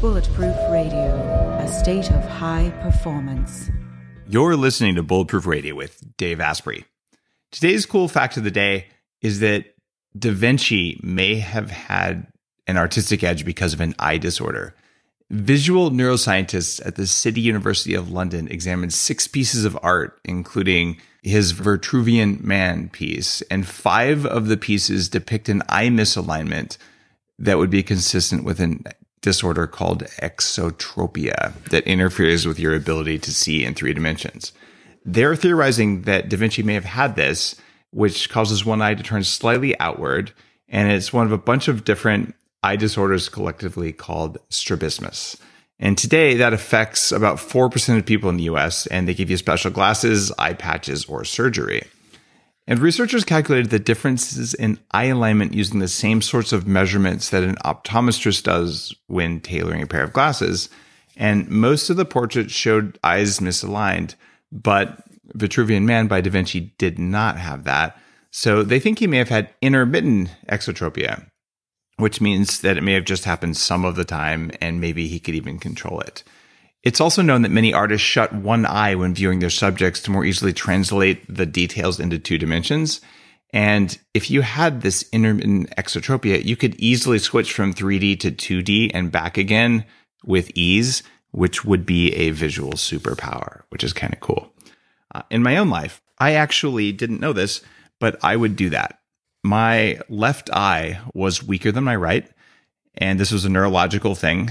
Bulletproof Radio, a state of high performance. You're listening to Bulletproof Radio with Dave Asprey. Today's cool fact of the day is that Da Vinci may have had an artistic edge because of an eye disorder. Visual neuroscientists at the City University of London examined six pieces of art, including his Vitruvian Man piece, and five of the pieces depict an eye misalignment that would be consistent with an disorder called exotropia that interferes with your ability to see in three dimensions. They're theorizing that Da Vinci may have had this, which causes one eye to turn slightly outward. And it's one of a bunch of different eye disorders collectively called strabismus. And today that affects about 4% of people in the US, and they give you special glasses, eye patches, or surgery. And researchers calculated the differences in eye alignment using the same sorts of measurements that an optometrist does when tailoring a pair of glasses. And most of the portraits showed eyes misaligned, but Vitruvian Man by Da Vinci did not have that. So they think he may have had intermittent exotropia, which means that it may have just happened some of the time and maybe he could even control it. It's also known that many artists shut one eye when viewing their subjects to more easily translate the details into two dimensions. And if you had this intermittent exotropia, you could easily switch from 3D to 2D and back again with ease, which would be a visual superpower, which is kind of cool. Uh, in my own life, I actually didn't know this, but I would do that. My left eye was weaker than my right. And this was a neurological thing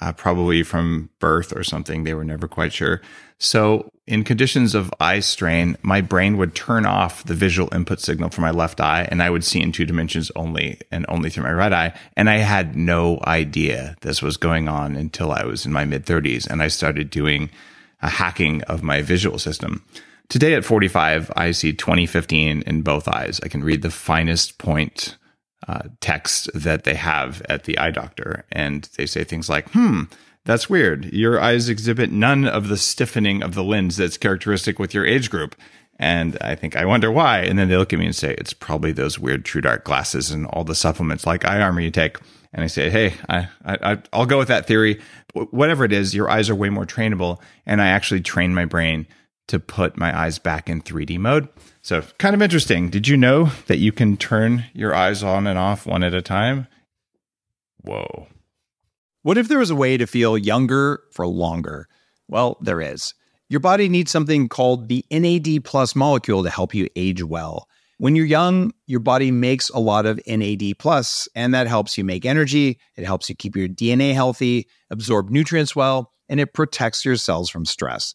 uh, probably from birth or something. They were never quite sure. So, in conditions of eye strain, my brain would turn off the visual input signal for my left eye, and I would see in two dimensions only and only through my right eye. And I had no idea this was going on until I was in my mid 30s and I started doing a hacking of my visual system. Today at 45, I see 2015 in both eyes. I can read the finest point uh, text that they have at the eye doctor. And they say things like, hmm, that's weird. Your eyes exhibit none of the stiffening of the lens that's characteristic with your age group. And I think, I wonder why. And then they look at me and say, it's probably those weird true dark glasses and all the supplements like eye armor you take. And I say, hey, I, I, I'll go with that theory. Whatever it is, your eyes are way more trainable. And I actually train my brain to put my eyes back in 3D mode. So, kind of interesting. Did you know that you can turn your eyes on and off one at a time? Whoa. What if there was a way to feel younger for longer? Well, there is. Your body needs something called the NAD plus molecule to help you age well. When you're young, your body makes a lot of NAD plus, and that helps you make energy. It helps you keep your DNA healthy, absorb nutrients well, and it protects your cells from stress.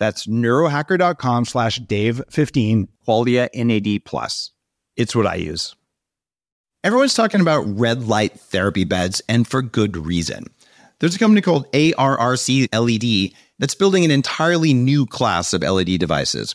That's neurohacker.com slash Dave15, Qualia NAD Plus. It's what I use. Everyone's talking about red light therapy beds, and for good reason. There's a company called ARRC LED that's building an entirely new class of LED devices.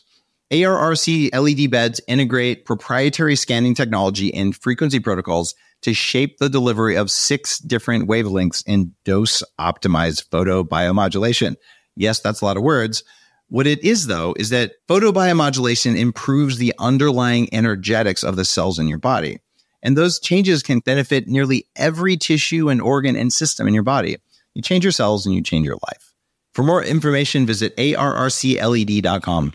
ARRC LED beds integrate proprietary scanning technology and frequency protocols to shape the delivery of six different wavelengths in dose optimized photobiomodulation. Yes, that's a lot of words what it is, though, is that photobiomodulation improves the underlying energetics of the cells in your body. And those changes can benefit nearly every tissue and organ and system in your body. You change your cells and you change your life. For more information, visit arrcled.com.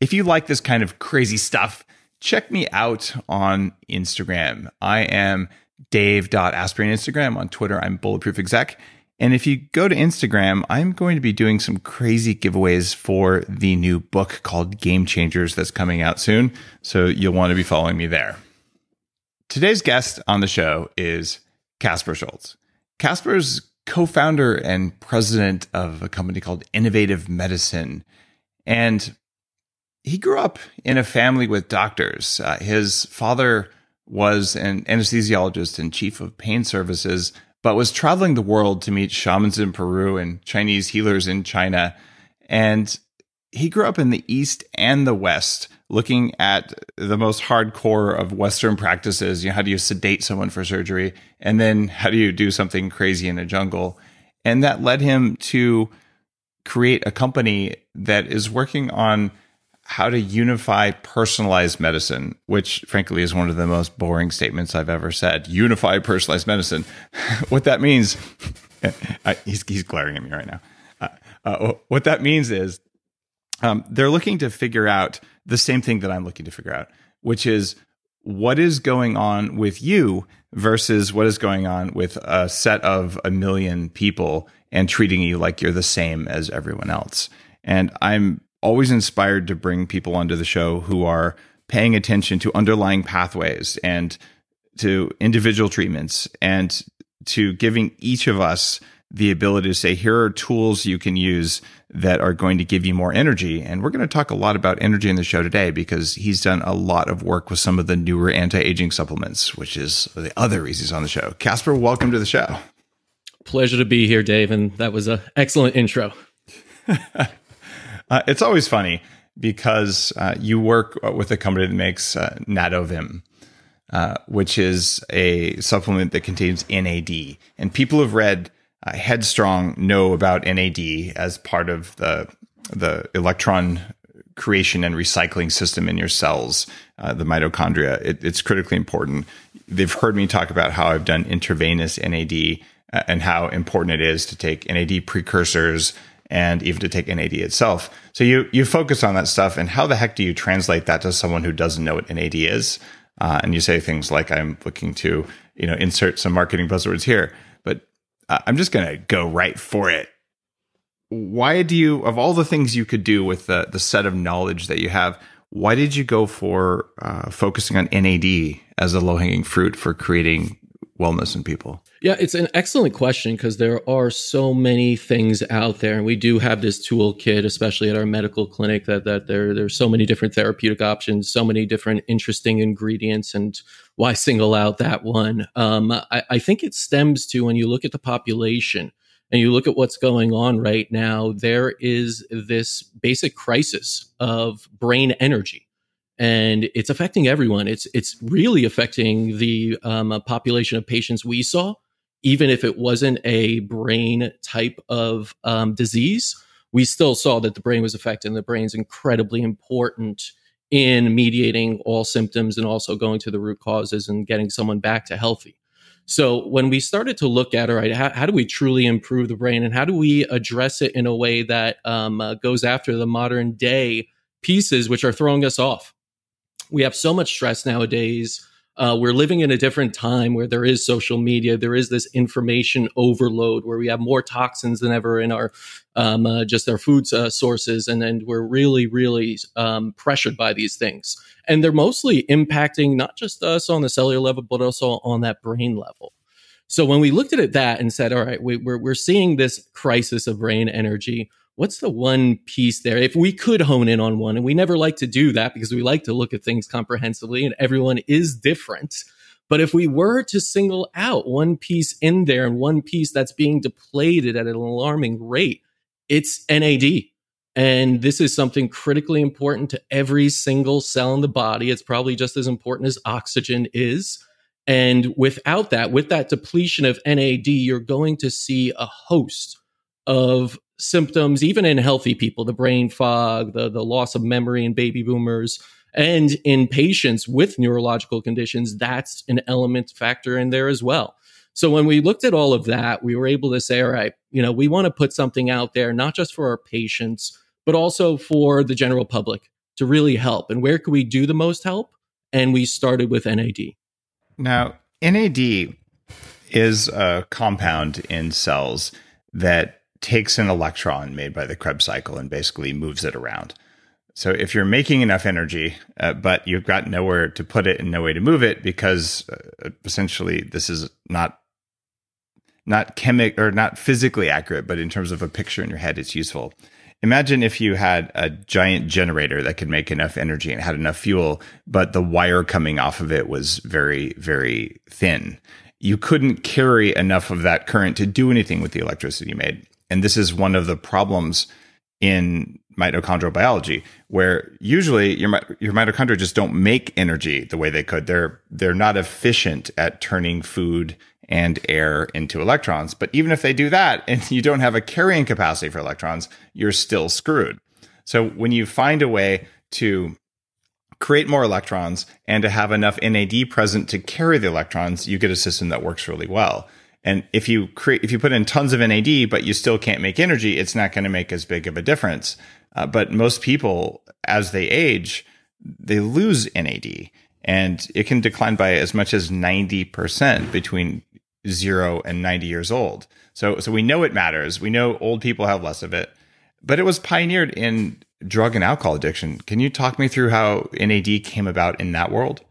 If you like this kind of crazy stuff, check me out on Instagram. I am dave.asprey on Instagram. On Twitter, I'm bulletproof exec. And if you go to Instagram, I'm going to be doing some crazy giveaways for the new book called Game Changers that's coming out soon. So you'll want to be following me there. Today's guest on the show is Caspar Szulc. Caspar's co founder and president of a company called Innovative Medicine. And he grew up in a family with doctors. Uh, his father was an anesthesiologist and chief of pain services, but was traveling the world to meet shamans in Peru and Chinese healers in China. And he grew up in the East and the West, looking at the most hardcore of Western practices. You know, how do you sedate someone for surgery? And then how do you do something crazy in a jungle? And that led him to create a company that is working on how to unify personalized medicine, which frankly is one of the most boring statements I've ever said. Unify personalized medicine. what that means, he's, he's glaring at me right now. Uh, uh, what that means is um, they're looking to figure out the same thing that I'm looking to figure out, which is what is going on with you versus what is going on with a set of a million people and treating you like you're the same as everyone else. And I'm always inspired to bring people onto the show who are paying attention to underlying pathways and to individual treatments and to giving each of us the ability to say, here are tools you can use that are going to give you more energy. And we're going to talk a lot about energy in the show today because he's done a lot of work with some of the newer anti aging supplements, which is the other reasons on the show. Caspar, welcome to the show. Pleasure to be here, Dave. And that was an excellent intro. Uh, it's always funny because uh, you work with a company that makes uh, Nadovim, uh, which is a supplement that contains NAD. And people who've read uh, Headstrong know about NAD as part of the the electron creation and recycling system in your cells, uh, the mitochondria. It, it's critically important. They've heard me talk about how I've done intravenous NAD and how important it is to take NAD precursors and even to take NAD itself. So you you focus on that stuff, and how the heck do you translate that to someone who doesn't know what NAD is? Uh, and you say things like, "I'm looking to you know insert some marketing buzzwords here," but uh, I'm just going to go right for it. Why do you, of all the things you could do with the the set of knowledge that you have, why did you go for uh, focusing on NAD as a low hanging fruit for creating wellness in people? Yeah, it's an excellent question because there are so many things out there, and we do have this toolkit, especially at our medical clinic, that that there there's so many different therapeutic options, so many different interesting ingredients, and why single out that one? Um, I, I think it stems to when you look at the population and you look at what's going on right now, there is this basic crisis of brain energy and it's affecting everyone. It's it's really affecting the um, population of patients we saw even if it wasn't a brain type of um, disease, we still saw that the brain was affected. And the brain's incredibly important in mediating all symptoms and also going to the root causes and getting someone back to healthy. So when we started to look at, all right, how, how do we truly improve the brain and how do we address it in a way that um, uh, goes after the modern day pieces which are throwing us off? We have so much stress nowadays uh, we're living in a different time where there is social media, there is this information overload where we have more toxins than ever in our um, uh, just our food uh, sources, and then we're really, really um, pressured by these things, and they're mostly impacting not just us on the cellular level, but also on that brain level. So when we looked at it that and said, all right, we, we're we're seeing this crisis of brain energy what's the one piece there? If we could hone in on one, and we never like to do that because we like to look at things comprehensively and everyone is different. But if we were to single out one piece in there and one piece that's being depleted at an alarming rate, it's NAD. And this is something critically important to every single cell in the body. It's probably just as important as oxygen is. And without that, with that depletion of NAD, you're going to see a host of symptoms, even in healthy people, the brain fog, the, the loss of memory in baby boomers, and in patients with neurological conditions, that's an element factor in there as well. So when we looked at all of that, we were able to say, all right, you know, we want to put something out there, not just for our patients, but also for the general public to really help. And where could we do the most help? And we started with NAD. Now, NAD is a compound in cells that takes an electron made by the Krebs cycle and basically moves it around. So if you're making enough energy, uh, but you've got nowhere to put it and no way to move it, because uh, essentially this is not not chemic or not physically accurate, but in terms of a picture in your head, it's useful. imagine if you had a giant generator that could make enough energy and had enough fuel, but the wire coming off of it was very, very thin. You couldn't carry enough of that current to do anything with the electricity you made. And this is one of the problems in mitochondrial biology, where usually your your mitochondria just don't make energy the way they could. They're they're not efficient at turning food and air into electrons. But even if they do that and you don't have a carrying capacity for electrons, you're still screwed. So when you find a way to create more electrons and to have enough NAD present to carry the electrons, you get a system that works really well. And if you create, if you put in tons of NAD, but you still can't make energy, it's not going to make as big of a difference. Uh, but most people, as they age, they lose NAD and it can decline by as much as 90% between zero and 90 years old. So, so we know it matters. We know old people have less of it, but it was pioneered in drug and alcohol addiction. Can you talk me through how NAD came about in that world?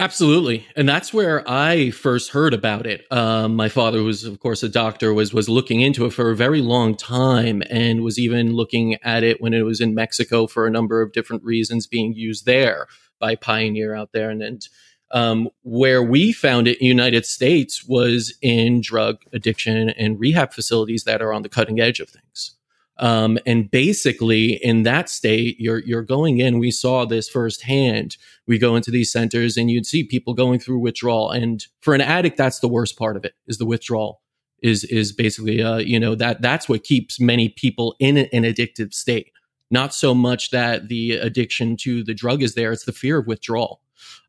Absolutely, and that's where I first heard about it. Um, my father, was of course a doctor, was was looking into it for a very long time, and was even looking at it when it was in Mexico for a number of different reasons being used there by Pioneer out there, and, and um, where we found it United States was in drug addiction and rehab facilities that are on the cutting edge of things. Um, and basically, in that state, you're you're going in. We saw this firsthand. We go into these centers, and you'd see people going through withdrawal. And for an addict, that's the worst part of it: is the withdrawal. Is is basically, uh, you know, that that's what keeps many people in an addictive state. Not so much that the addiction to the drug is there; it's the fear of withdrawal.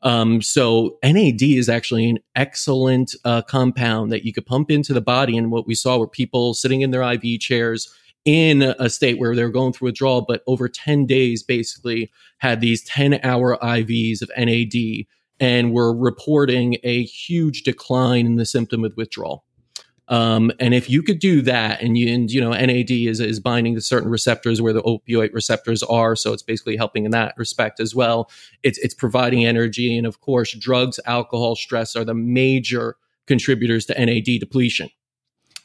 Um, so NAD is actually an excellent uh, compound that you could pump into the body. And what we saw were people sitting in their IV chairs in a state where they're going through withdrawal, but over 10 days basically had these 10 hour IVs of NAD and were reporting a huge decline in the symptom of withdrawal. Um, and if you could do that, and you, and, you know, NAD is, is binding to certain receptors where the opioid receptors are, so it's basically helping in that respect as well. It's it's providing energy, and of course, drugs, alcohol, stress are the major contributors to NAD depletion.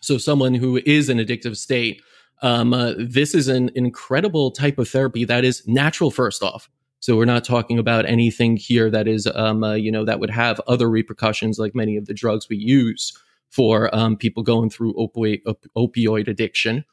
So, someone who is in addictive state um, uh, this is an incredible type of therapy that is natural, first off. So we're not talking about anything here that is, um, uh, you know, that would have other repercussions like many of the drugs we use for um, people going through opioid, op- opioid addiction.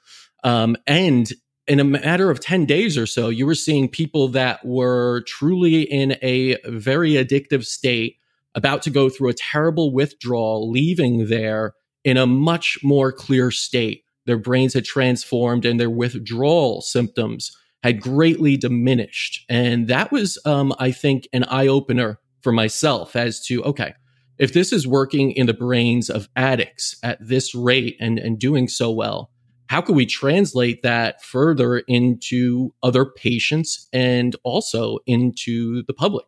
Um, and in a matter of 10 days or so, you were seeing people that were truly in a very addictive state, about to go through a terrible withdrawal, leaving there in a much more clear state their brains had transformed and their withdrawal symptoms had greatly diminished. And that was, um, I think, an eye opener for myself as to, okay, if this is working in the brains of addicts at this rate and, and doing so well, how can we translate that further into other patients and also into the public?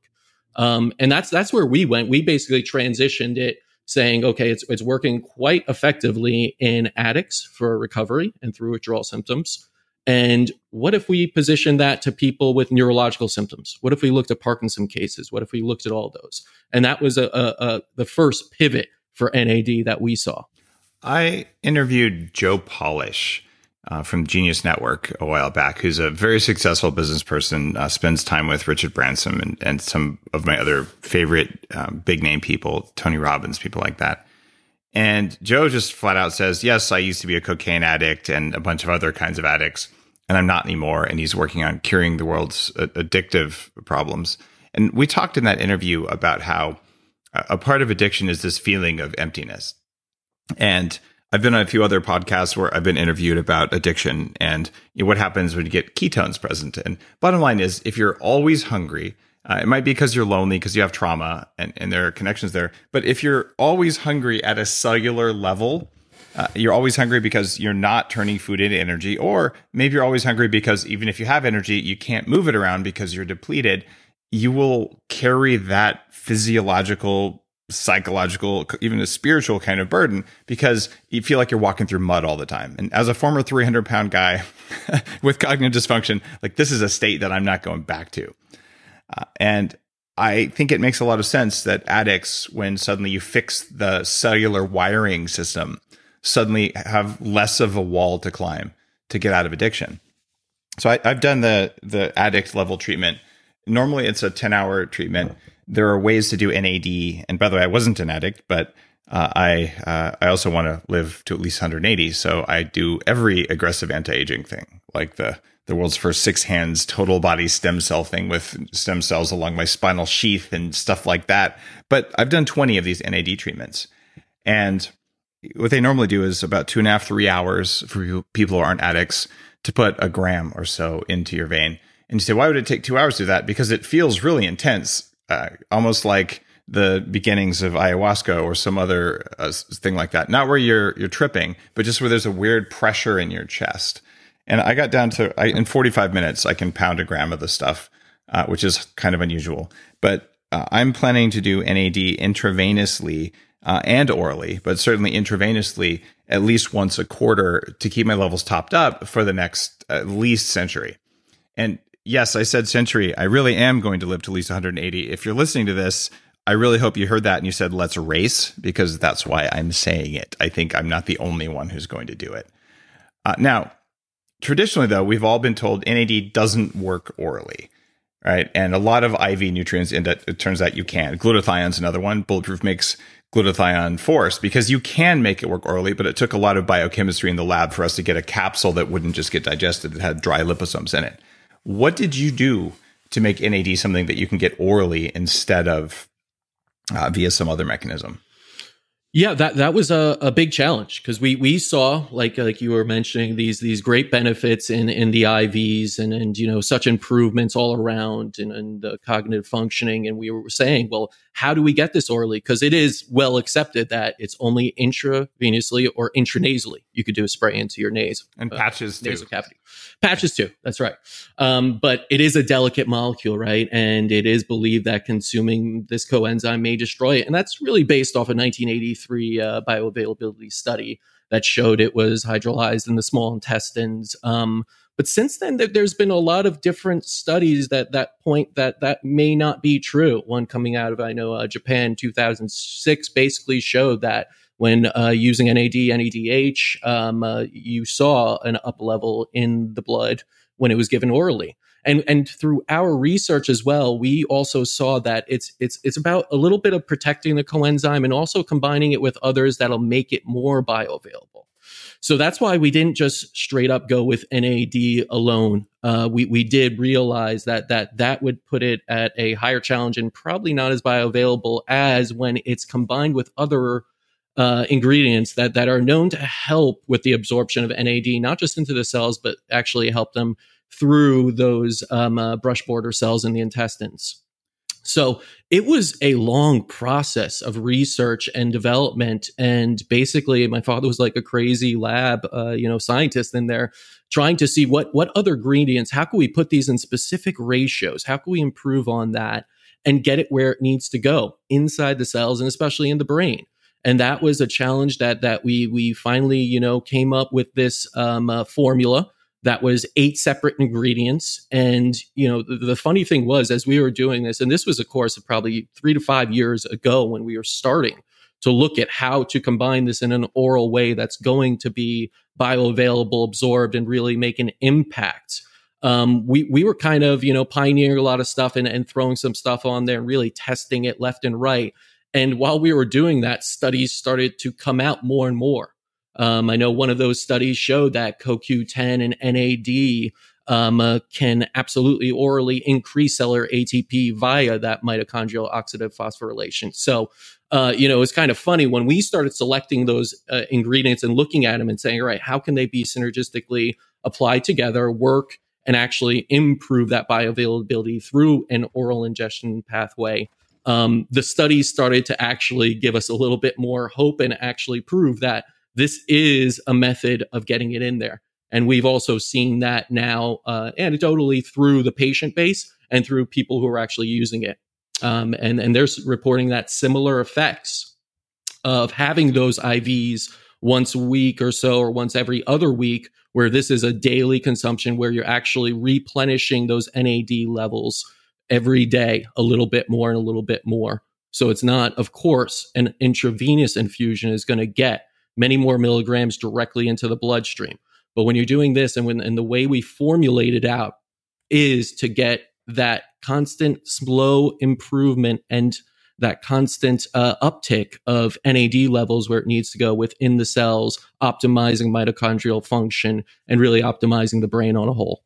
Um, and that's that's where we went. We basically transitioned it saying, okay, it's, it's working quite effectively in addicts for recovery and through withdrawal symptoms. And what if we position that to people with neurological symptoms? What if we looked at Parkinson cases? What if we looked at all those? And that was a, a, a the first pivot for NAD that we saw. I interviewed Joe Polish uh, from Genius Network a while back, who's a very successful business person, uh, spends time with Richard Branson and, and some of my other favorite um, big name people, Tony Robbins, people like that. And Joe just flat out says, Yes, I used to be a cocaine addict and a bunch of other kinds of addicts, and I'm not anymore. And he's working on curing the world's addictive problems. And we talked in that interview about how a part of addiction is this feeling of emptiness. And I've been on a few other podcasts where I've been interviewed about addiction and you know, what happens when you get ketones present. And bottom line is, if you're always hungry, uh, it might be because you're lonely, because you have trauma and, and there are connections there. But if you're always hungry at a cellular level, uh, you're always hungry because you're not turning food into energy, or maybe you're always hungry because even if you have energy, you can't move it around because you're depleted. You will carry that physiological psychological, even a spiritual kind of burden because you feel like you're walking through mud all the time. And as a former 300 pound guy with cognitive dysfunction, like this is a state that I'm not going back to. Uh, and I think it makes a lot of sense that addicts, when suddenly you fix the cellular wiring system, suddenly have less of a wall to climb to get out of addiction. so I, have done the the addict level treatment. Normally, it's a ten hour treatment. There are ways to do NAD, and by the way, I wasn't an addict, but uh, I uh, I also want to live to at least 180. So I do every aggressive anti aging thing, like the the world's first six hands total body stem cell thing with stem cells along my spinal sheath and stuff like that. But I've done 20 of these NAD treatments, and what they normally do is about two and a half, three hours for people who aren't addicts to put a gram or so into your vein. And you say, why would it take two hours to do that? Because it feels really intense, uh, almost like the beginnings of ayahuasca or some other uh, thing like that. Not where you're you're tripping, but just where there's a weird pressure in your chest. And I got down to I, in 45 minutes, I can pound a gram of the stuff, uh, which is kind of unusual. But uh, I'm planning to do NAD intravenously uh, and orally, but certainly intravenously at least once a quarter to keep my levels topped up for the next at least century. And yes, I said century. I really am going to live to at least 180. If you're listening to this, I really hope you heard that and you said, let's race, because that's why I'm saying it. I think I'm not the only one who's going to do it. Uh, now, traditionally, though, we've all been told NAD doesn't work orally right? And a lot of IV nutrients, and it turns out you can. Glutathione's another one. Bulletproof makes glutathione force because you can make it work orally, but it took a lot of biochemistry in the lab for us to get a capsule that wouldn't just get digested, that had dry liposomes in it. What did you do to make NAD something that you can get orally instead of uh, via some other mechanism? Yeah, that that was a, a big challenge because we we saw like like you were mentioning these these great benefits in in the IVs and and you know such improvements all around and, and the cognitive functioning and we were saying well how do we get this orally because it is well accepted that it's only intravenously or intranasally you could do a spray into your nose and uh, patches too. nasal cavity patches too that's right. Um, but it is a delicate molecule right? And it is believed that consuming this coenzyme may destroy it. And that's really based off a 1983 uh, bioavailability study that showed it was hydrolyzed in the small intestines. Um, but since then, there's been a lot of different studies that that point that that may not be true. One coming out of I know uh, Japan, 2006, basically showed that when uh, using NAD, NADH, um, uh, you saw an up level in the blood when it was given orally. And and through our research as well, we also saw that it's it's it's about a little bit of protecting the coenzyme and also combining it with others that'll make it more bioavailable. So that's why we didn't just straight up go with NAD alone. Uh, we we did realize that that that would put it at a higher challenge and probably not as bioavailable as when it's combined with other uh, ingredients that that are known to help with the absorption of NAD, not just into the cells, but actually help them through those um, uh, brush border cells in the intestines. So it was a long process of research and development. And basically, my father was like a crazy lab, uh, you know, scientist in there trying to see what, what other ingredients, how can we put these in specific ratios? How can we improve on that and get it where it needs to go inside the cells and especially in the brain? And that was a challenge that, that we, we finally, you know, came up with this um, uh, formula that was eight separate ingredients. And, you know, the, the, funny thing was, as we were doing this, and this was a course of probably three to five years ago when we were starting to look at how to combine this in an oral way that's going to be bioavailable, absorbed, and really make an impact. Um, we we were kind of you know pioneering a lot of stuff and, and throwing some stuff on there and really testing it left and right. And while we were doing that, studies started to come out more and more. Um, I know one of those studies showed that CoQ10 and NAD um, uh, can absolutely orally increase cellular ATP via that mitochondrial oxidative phosphorylation. So, uh, you know, it's kind of funny when we started selecting those uh, ingredients and looking at them and saying, all right, how can they be synergistically applied together, work, and actually improve that bioavailability through an oral ingestion pathway? Um, the studies started to actually give us a little bit more hope and actually prove that this is a method of getting it in there. And we've also seen that now uh, anecdotally through the patient base and through people who are actually using it. Um, and, and they're reporting that similar effects of having those IVs once a week or so, or once every other week, where this is a daily consumption where you're actually replenishing those NAD levels every day a little bit more and a little bit more. So it's not, of course, an intravenous infusion is going to get many more milligrams directly into the bloodstream. But when you're doing this and when and the way we formulate it out is to get that constant slow improvement and that constant uh, uptick of NAD levels where it needs to go within the cells, optimizing mitochondrial function and really optimizing the brain on a whole.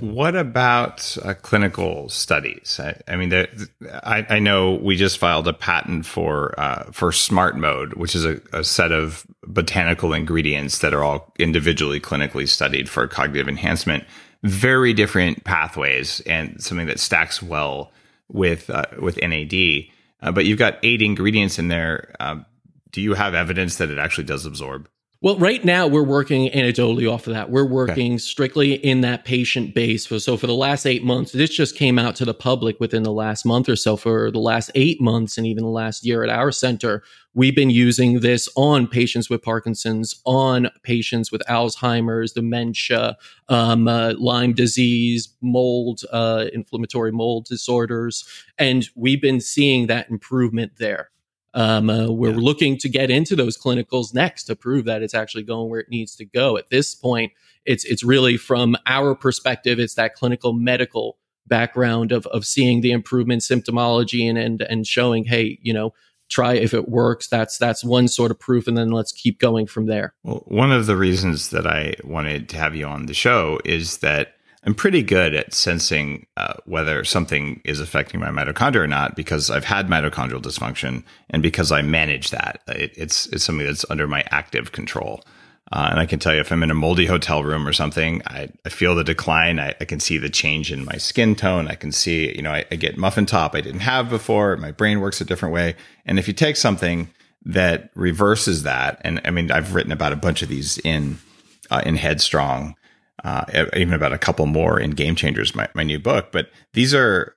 What about uh, clinical studies? I, I mean, the, I, I, know we just filed a patent for uh, for Smart Mode, which is a, a, set of botanical ingredients that are all individually clinically studied for cognitive enhancement. Very different pathways, and something that stacks well with uh, with NAD. Uh, but you've got eight ingredients in there. Um, do you have evidence that it actually does absorb? Well, right now we're working anecdotally off of that. We're working okay. strictly in that patient base. So for the last eight months, this just came out to the public within the last month or so. For the last eight months and even the last year at our center, we've been using this on patients with Parkinson's, on patients with Alzheimer's, dementia, um, uh, Lyme disease, mold, uh, inflammatory mold disorders, and we've been seeing that improvement there. Um, uh, we're yeah. looking to get into those clinicals next to prove that it's actually going where it needs to go. At this point, it's it's really from our perspective, it's that clinical medical background of of seeing the improvement symptomology and and and showing, hey, you know, try if it works. That's that's one sort of proof, and then let's keep going from there. Well, one of the reasons that I wanted to have you on the show is that I'm pretty good at sensing uh, whether something is affecting my mitochondria or not because I've had mitochondrial dysfunction and because I manage that. It, it's it's something that's under my active control. Uh, and I can tell you if I'm in a moldy hotel room or something, I, I feel the decline. I, I, can see the change in my skin tone. I can see, you know, I, I get muffin top I didn't have before. My brain works a different way. And if you take something that reverses that, and I mean, I've written about a bunch of these in uh, in Headstrong uh, even about a couple more in Game Changers, my, my new book. But these are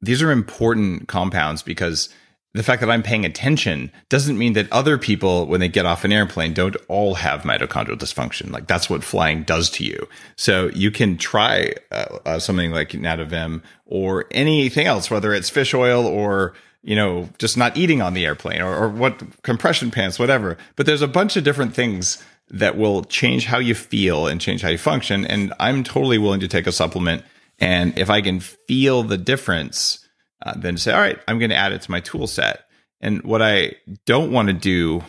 these are important compounds because the fact that I'm paying attention doesn't mean that other people, when they get off an airplane, don't all have mitochondrial dysfunction. Like that's what flying does to you. So you can try uh, uh, something like Nadovim or anything else, whether it's fish oil or you know just not eating on the airplane or, or what compression pants, whatever. But there's a bunch of different things that will change how you feel and change how you function. And I'm totally willing to take a supplement. And if I can feel the difference, uh, then say, all right, I'm going to add it to my tool set. And what I don't want to do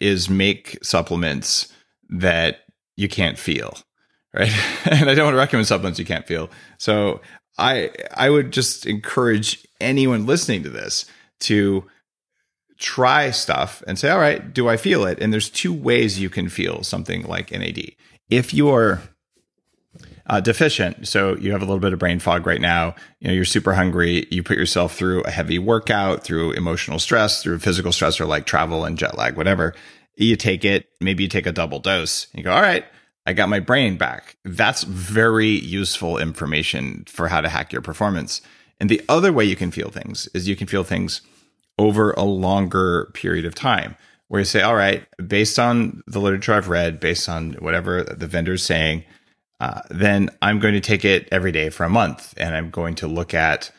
is make supplements that you can't feel, right? and I don't want to recommend supplements you can't feel. So I I would just encourage anyone listening to this to try stuff and say, all right, do I feel it? And there's two ways you can feel something like NAD. If you're uh, deficient, so you have a little bit of brain fog right now, you know, you're super hungry, you put yourself through a heavy workout, through emotional stress, through physical stressor like travel and jet lag, whatever. You take it, maybe you take a double dose. You go, all right, I got my brain back. That's very useful information for how to hack your performance. And the other way you can feel things is you can feel things over a longer period of time where you say, all right, based on the literature I've read, based on whatever the vendor's saying, uh, then I'm going to take it every day for a month and I'm going to look at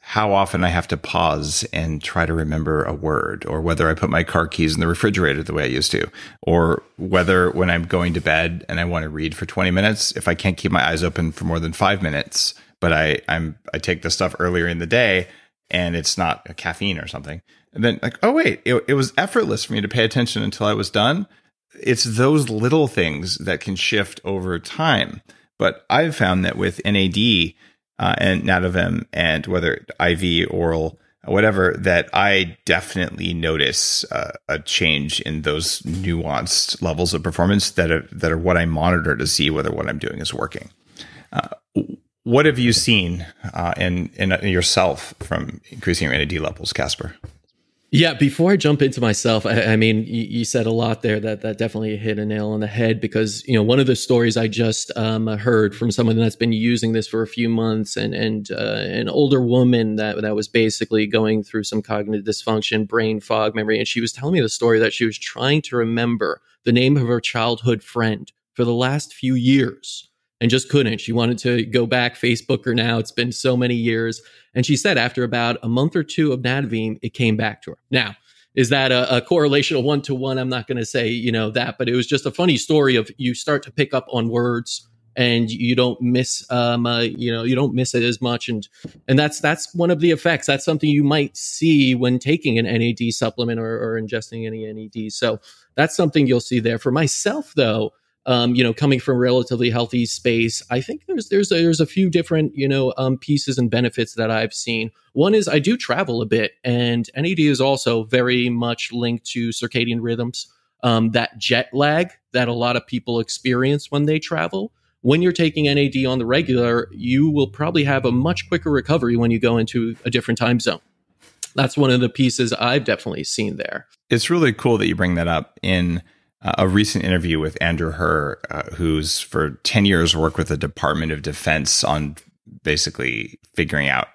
how often I have to pause and try to remember a word, or whether I put my car keys in the refrigerator the way I used to, or whether when I'm going to bed and I want to read for 20 minutes, if I can't keep my eyes open for more than five minutes, but I, I'm I take the stuff earlier in the day, and it's not a caffeine or something. And then like, oh wait, it, it was effortless for me to pay attention until I was done. It's those little things that can shift over time. But I've found that with NAD uh, and Nadovim and whether IV, oral, whatever, that I definitely notice uh, a change in those nuanced levels of performance that are that are what I monitor to see whether what I'm doing is working. Uh, what have you seen uh, in, in yourself from increasing your NAD levels, Caspar? Yeah, before I jump into myself, I, I mean, you, you, said a lot there that that definitely hit a nail on the head because you know one of the stories I just um, heard from someone that's been using this for a few months and and uh, an older woman that that was basically going through some cognitive dysfunction, brain fog, memory, and she was telling me the story that she was trying to remember the name of her childhood friend for the last few years and just couldn't. She wanted to go back, Facebook her now. It's been so many years. And she said after about a month or two of Nadovim, it came back to her. Now, is that a, a correlation of one to one? I'm not going to say, you know, that, but it was just a funny story of you start to pick up on words and you don't miss um uh, you know you don't miss it as much and and that's that's one of the effects that's something you might see when taking an NAD supplement or, or ingesting any NAD so that's something you'll see there for myself though um, you know, coming from a relatively healthy space, I think there's there's a, there's a few different you know um, pieces and benefits that I've seen. One is I do travel a bit, and NAD is also very much linked to circadian rhythms. Um, that jet lag that a lot of people experience when they travel. When you're taking NAD on the regular, you will probably have a much quicker recovery when you go into a different time zone. That's one of the pieces I've definitely seen there. It's really cool that you bring that up in a recent interview with Andrew Herr, uh, who's for 10 years worked with the Department of Defense on basically figuring out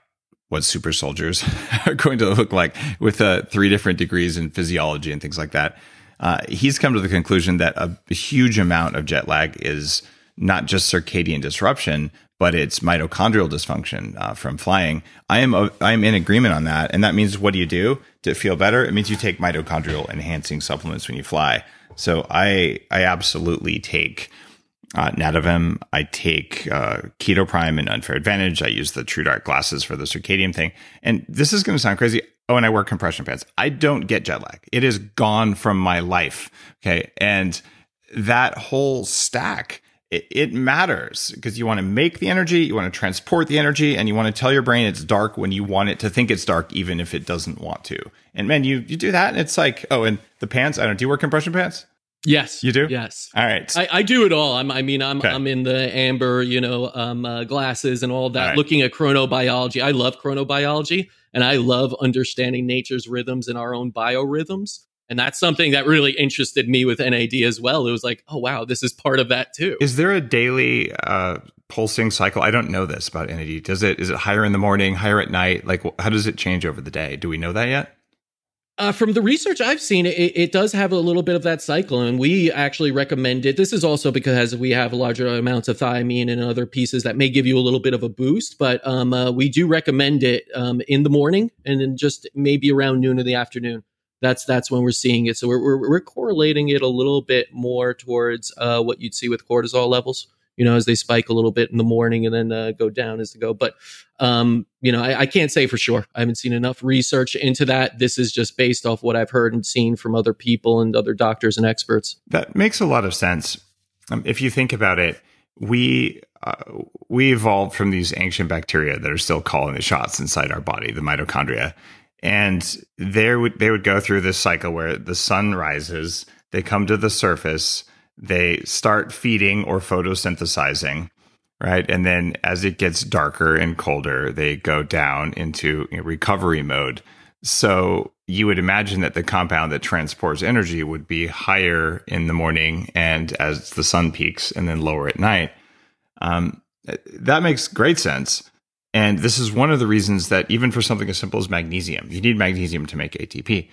what super soldiers are going to look like with uh, three different degrees in physiology and things like that. Uh, he's come to the conclusion that a, huge amount of jet lag is not just circadian disruption, but it's mitochondrial dysfunction uh, from flying. I am a, I am in agreement on that, and that means what do you do to feel better? It means you take mitochondrial enhancing supplements when you fly. So I I absolutely take uh, Nadovim. I take uh, Keto Prime and Unfair Advantage. I use the True Dark glasses for the circadian thing. And this is going to sound crazy. Oh, and I wear compression pants. I don't get jet lag. It is gone from my life. Okay, and that whole stack. It, it matters because you want to make the energy, you want to transport the energy, and you want to tell your brain it's dark when you want it to think it's dark, even if it doesn't want to. And man, you you do that, and it's like, oh, and the pants. I don't. Do you wear compression pants? Yes, you do. Yes. All right. I, I do it all. I'm, I mean, I'm okay. I'm in the amber, you know, um, uh, glasses and all that. All right. Looking at chronobiology, I love chronobiology, and I love understanding nature's rhythms and our own biorhythms. And that's something that really interested me with NAD as well. It was like, oh wow, this is part of that too. Is there a daily uh, pulsing cycle? I don't know this about NAD. Does it is it higher in the morning, higher at night? Like, how does it change over the day? Do we know that yet? Uh, from the research I've seen, it, it, does have a little bit of that cycle, and we actually recommend it. This is also because we have larger amounts of thiamine and other pieces that may give you a little bit of a boost, but um, uh, we do recommend it um, in the morning and then just maybe around noon in the afternoon. That's that's when we're seeing it. So we're we're, we're correlating it a little bit more towards uh, what you'd see with cortisol levels you know, as they spike a little bit in the morning and then uh, go down as they go. But, um, you know, I, I, can't say for sure. I haven't seen enough research into that. This is just based off what I've heard and seen from other people and other doctors and experts. That makes a lot of sense. Um, if you think about it, we uh, we evolved from these ancient bacteria that are still calling the shots inside our body, the mitochondria, and they would they would go through this cycle where the sun rises, they come to the surface, they start feeding or photosynthesizing, right? And then as it gets darker and colder, they go down into recovery mode. So you would imagine that the compound that transports energy would be higher in the morning and as the sun peaks, and then lower at night. Um, that makes great sense. And this is one of the reasons that even for something as simple as magnesium, you need magnesium to make ATP.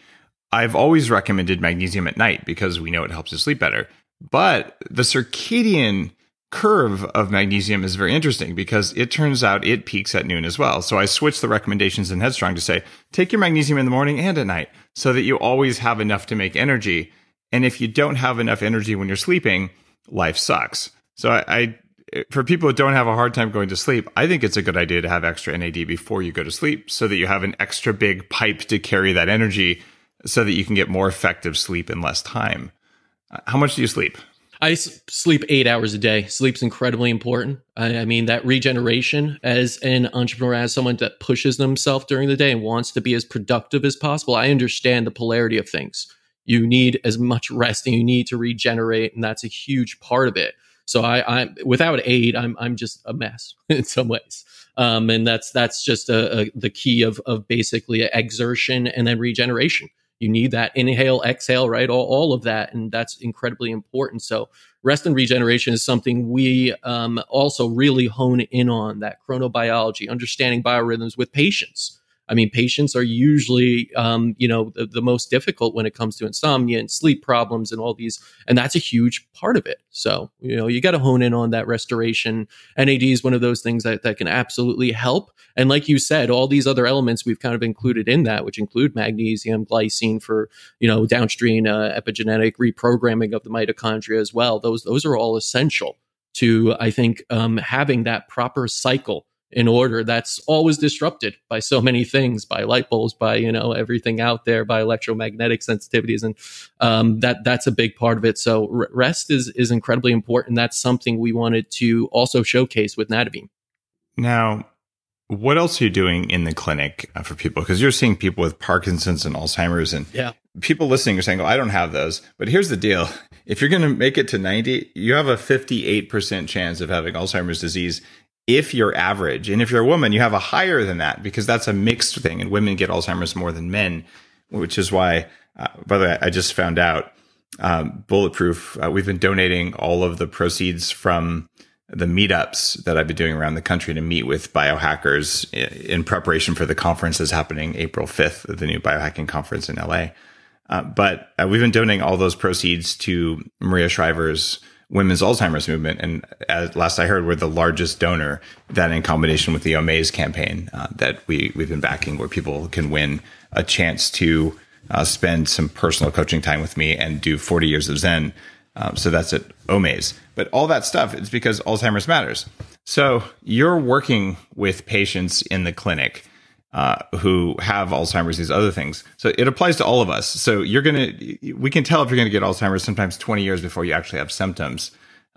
I've always recommended magnesium at night because we know it helps you sleep better. But the circadian curve of magnesium is very interesting because it turns out it peaks at noon as well. So I switched the recommendations in Headstrong to say take your magnesium in the morning and at night so that you always have enough to make energy. And if you don't have enough energy when you're sleeping, life sucks. So I, I for people who don't have a hard time going to sleep, I think it's a good idea to have extra NAD before you go to sleep so that you have an extra big pipe to carry that energy so that you can get more effective sleep in less time. Uh, how much do you sleep? I s- sleep eight hours a day. Sleep's incredibly important. I, I, mean, that regeneration as an entrepreneur, as someone that pushes themselves during the day and wants to be as productive as possible, I understand the polarity of things. You need as much rest and you need to regenerate, and that's a huge part of it. So I, I without aid, I'm I'm just a mess in some ways. Um, and that's that's just a, a, the key of of basically exertion and then regeneration you need that inhale, exhale, right? All, all of that. And that's incredibly important. So rest and regeneration is something we um, also really hone in on that chronobiology, understanding biorhythms with patients. I mean, patients are usually, um, you know, the, the, most difficult when it comes to insomnia and sleep problems and all these, and that's a huge part of it. So, you know, you got to hone in on that restoration. NAD is one of those things that, that can absolutely help. And like you said, all these other elements we've kind of included in that, which include magnesium, glycine for, you know, downstream uh, epigenetic reprogramming of the mitochondria as well. Those, those are all essential to, I think, um, having that proper cycle in order that's always disrupted by so many things by light bulbs by you know everything out there by electromagnetic sensitivities and um, that that's a big part of it. So rest is is incredibly important. That's something we wanted to also showcase with Nadovim now what else are you doing in the clinic uh, for people? Because you're seeing people with parkinson's and alzheimer's and yeah. people listening are saying oh i don't have those. But here's the deal. If you're going to make it to 90 you have a 58% chance of having alzheimer's disease if you're average. And if you're a woman, you have a higher than that because that's a mixed thing. And women get Alzheimer's more than men, which is why, uh, by the way, I just found out um, Bulletproof, uh, we've been donating all of the proceeds from the meetups that I've been doing around the country to meet with biohackers in preparation for the conference that's happening April 5th, the new biohacking conference in LA. Uh, but uh, we've been donating all those proceeds to Maria Shriver's women's Alzheimer's movement. And as last I heard, we're the largest donor that in combination with the Omaze campaign uh, that we, we've been backing where people can win a chance to uh, spend some personal coaching time with me and do 40 years of Zen. Um, so that's at Omaze. But all that stuff is because Alzheimer's matters. So you're working with patients in the clinic uh, who have Alzheimer's, these other things. So it applies to all of us. So you're going to, we can tell if you're going to get Alzheimer's sometimes 20 years before you actually have symptoms.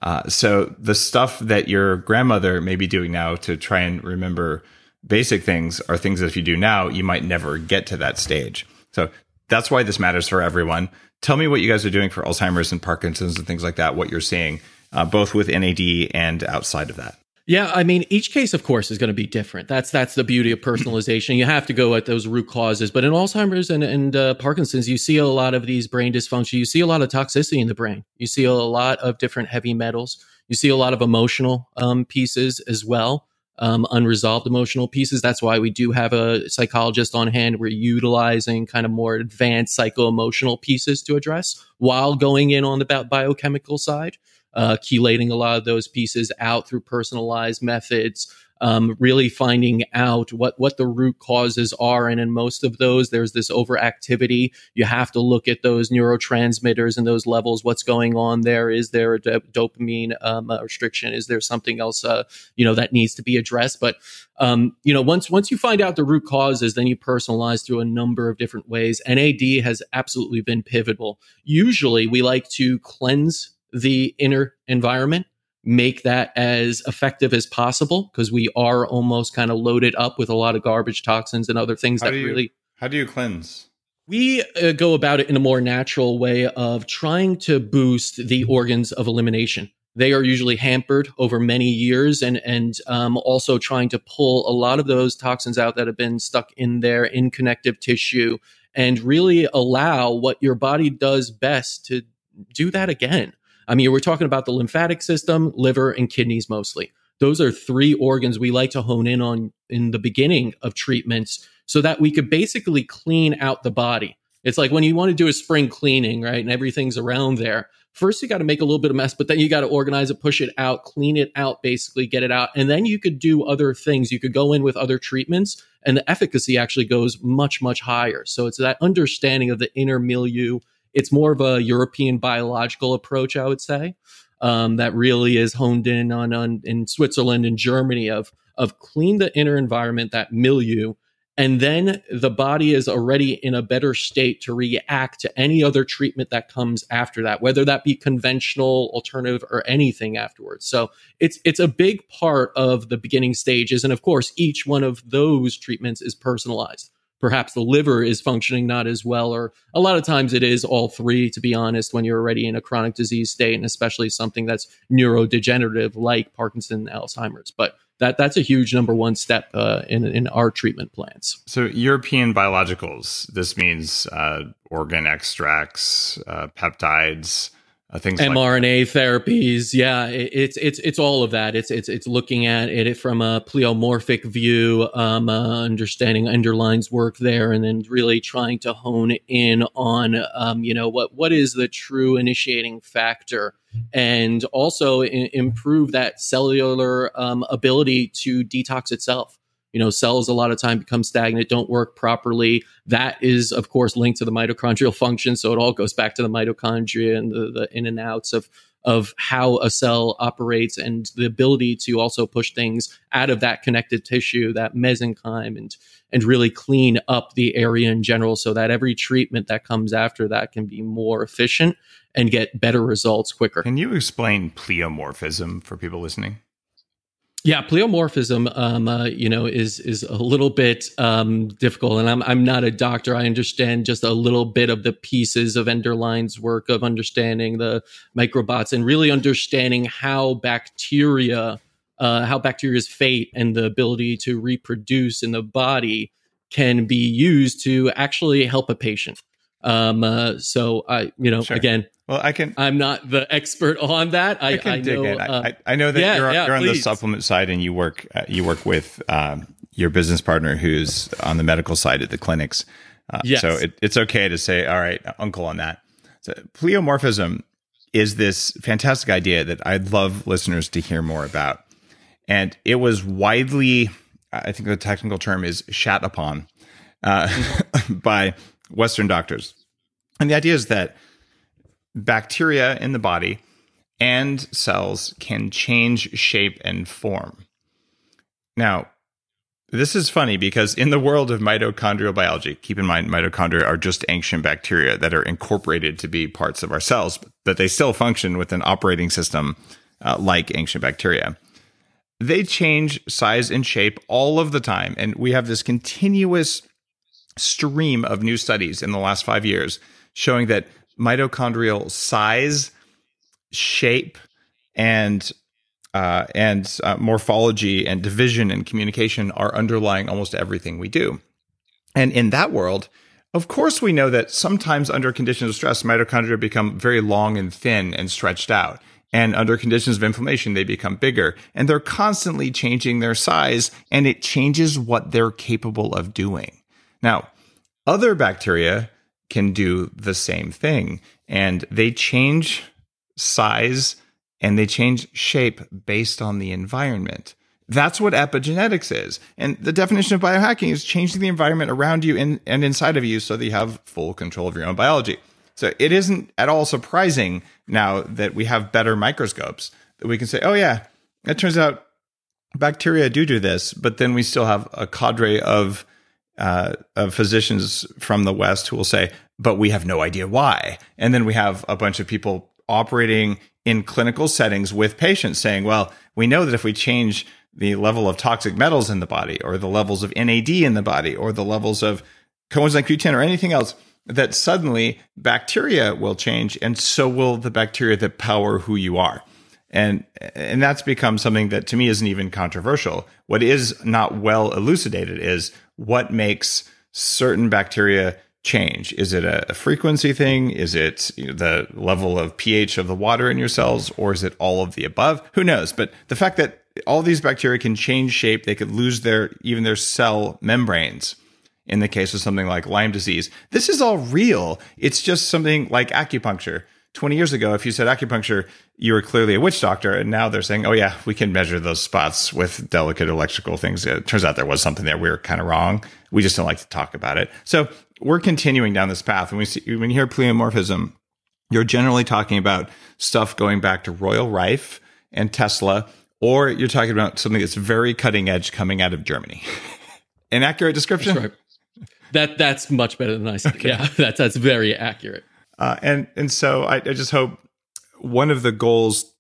Uh, so the stuff that your grandmother may be doing now to try and remember basic things are things that if you do now, you might never get to that stage. So that's why this matters for everyone. Tell me what you guys are doing for Alzheimer's and Parkinson's and things like that, what you're seeing, uh, both with NAD and outside of that. Yeah, I mean, each case, of course, is going to be different. That's that's the beauty of personalization. You have to go at those root causes. But in Alzheimer's and, and uh, Parkinson's, you see a lot of these brain dysfunction. You see a lot of toxicity in the brain. You see a lot of different heavy metals. You see a lot of emotional um, pieces as well, um, unresolved emotional pieces. That's why we do have a psychologist on hand. We're utilizing kind of more advanced psycho emotional pieces to address while going in on the biochemical side uh, chelating a lot of those pieces out through personalized methods, um, really finding out what what the root causes are. And in most of those, there's this overactivity. You have to look at those neurotransmitters and those levels. What's going on there? Is there a dopamine um, restriction? Is there something else uh, you know that needs to be addressed? But um, you know, once once you find out the root causes, then you personalize through a number of different ways. NAD has absolutely been pivotal. Usually, we like to cleanse the inner environment, make that as effective as possible because we are almost kind of loaded up with a lot of garbage toxins and other things how that you, really. How do you cleanse? We uh, go about it in a more natural way of trying to boost the organs of elimination. They are usually hampered over many years, and and um, also trying to pull a lot of those toxins out that have been stuck in there in connective tissue, and really allow what your body does best to do that again. I mean, we're talking about the lymphatic system, liver, and kidneys mostly. Those are three organs we like to hone in on in the beginning of treatments so that we could basically clean out the body. It's like when you want to do a spring cleaning, right? And everything's around there. First, you got to make a little bit of mess, but then you got to organize it, push it out, clean it out, basically get it out. And then you could do other things. You could go in with other treatments, and the efficacy actually goes much, much higher. So it's that understanding of the inner milieu it's more of a European biological approach, I would say, um, that really is honed in on, on in Switzerland and Germany of of clean the inner environment, that milieu, and then the body is already in a better state to react to any other treatment that comes after that, whether that be conventional, alternative, or anything afterwards. So it's it's a big part of the beginning stages, and of course, each one of those treatments is personalized perhaps the liver is functioning not as well, or a lot of times it is all three, to be honest, when you're already in a chronic disease state, and especially something that's neurodegenerative like Parkinson Alzheimer's. But that that's a huge number one step uh, in in our treatment plans. So European biologicals. This means uh, organ extracts, uh, peptides, uh, things mRNA like therapies. Yeah, it, it's it's it's all of that. It's it's it's looking at it from a pleomorphic view, um, uh, understanding Enderlein's work there, and then really trying to hone in on um, you know what what is the true initiating factor, and also I- improve that cellular um, ability to detox itself you know cells a lot of time become stagnant don't work properly. That is of course linked to the mitochondrial function. So it all goes back to the mitochondria and the, the in and outs of of how a cell operates and the ability to also push things out of that connected tissue that mesenchyme and and really clean up the area in general so that every treatment that comes after that can be more efficient and get better results quicker. Can you explain pleomorphism for people listening yeah, pleomorphism, um, uh, you know, is is a little bit um, difficult, and I'm I'm not a doctor. I understand just a little bit of the pieces of Enderlein's work of understanding the microbots and really understanding how bacteria, uh, how bacteria's fate and the ability to reproduce in the body can be used to actually help a patient. Um, uh, so I, you know, sure. again, well, I can. I'm not the expert on that. I, I can I dig know, in. Uh, I, I, know that yeah, you're, yeah, you're on the supplement side, and you work uh, you work with um, your business partner who's on the medical side at the clinics. Uh, yes. So it, it's okay to say, all right, uncle on that. So pleomorphism is this fantastic idea that I'd love listeners to hear more about, and it was widely, I think the technical term is shat upon uh, by Western doctors. And the idea is that bacteria in the body and cells can change shape and form. Now, this is funny because in the world of mitochondrial biology, keep in mind mitochondria are just ancient bacteria that are incorporated to be parts of our cells, but they still function with an operating system uh, like ancient bacteria. They change size and shape all of the time. And we have this continuous stream of new studies in the last five years showing that mitochondrial size, shape, and uh, and uh, morphology and division and communication are underlying almost everything we do. And in that world, of course, we know that sometimes under conditions of stress, mitochondria become very long and thin and stretched out. And under conditions of inflammation, they become bigger and they're constantly changing their size and it changes what they're capable of doing. Now, other bacteria can do the same thing. And they change size and they change shape based on the environment. That's what epigenetics is. And the definition of biohacking is changing the environment around you and, and inside of you so that you have full control of your own biology. So it isn't at all surprising now that we have better microscopes that we can say, oh, yeah, it turns out bacteria do do this, but then we still have a cadre of uh, of physicians from the West who will say, but we have no idea why. And then we have a bunch of people operating in clinical settings with patients saying, well, we know that if we change the level of toxic metals in the body or the levels of NAD in the body or the levels of coenzyme Q10 or anything else, that suddenly bacteria will change and so will the bacteria that power who you are. And and that's become something that to me isn't even controversial. What is not well elucidated is what makes certain bacteria change? Is it a, frequency thing? Is it the level of pH of the water in your cells, or is it all of the above? Who knows? But the fact that all these bacteria can change shape, they could lose their even their cell membranes. In the case of something like Lyme disease, this is all real. It's just something like acupuncture 20 years ago, if you said acupuncture, you were clearly a witch doctor. And now they're saying, oh, yeah, we can measure those spots with delicate electrical things. It turns out there was something there. We were kind of wrong. We just don't like to talk about it. So we're continuing down this path. When we see, when you hear pleomorphism, you're generally talking about stuff going back to Royal Rife and Tesla, or you're talking about something that's very cutting edge coming out of Germany. An accurate description? That's right. That that's much better than I said. Okay. Yeah, that's that's very accurate. Uh, and and so I, I just hope one of the goals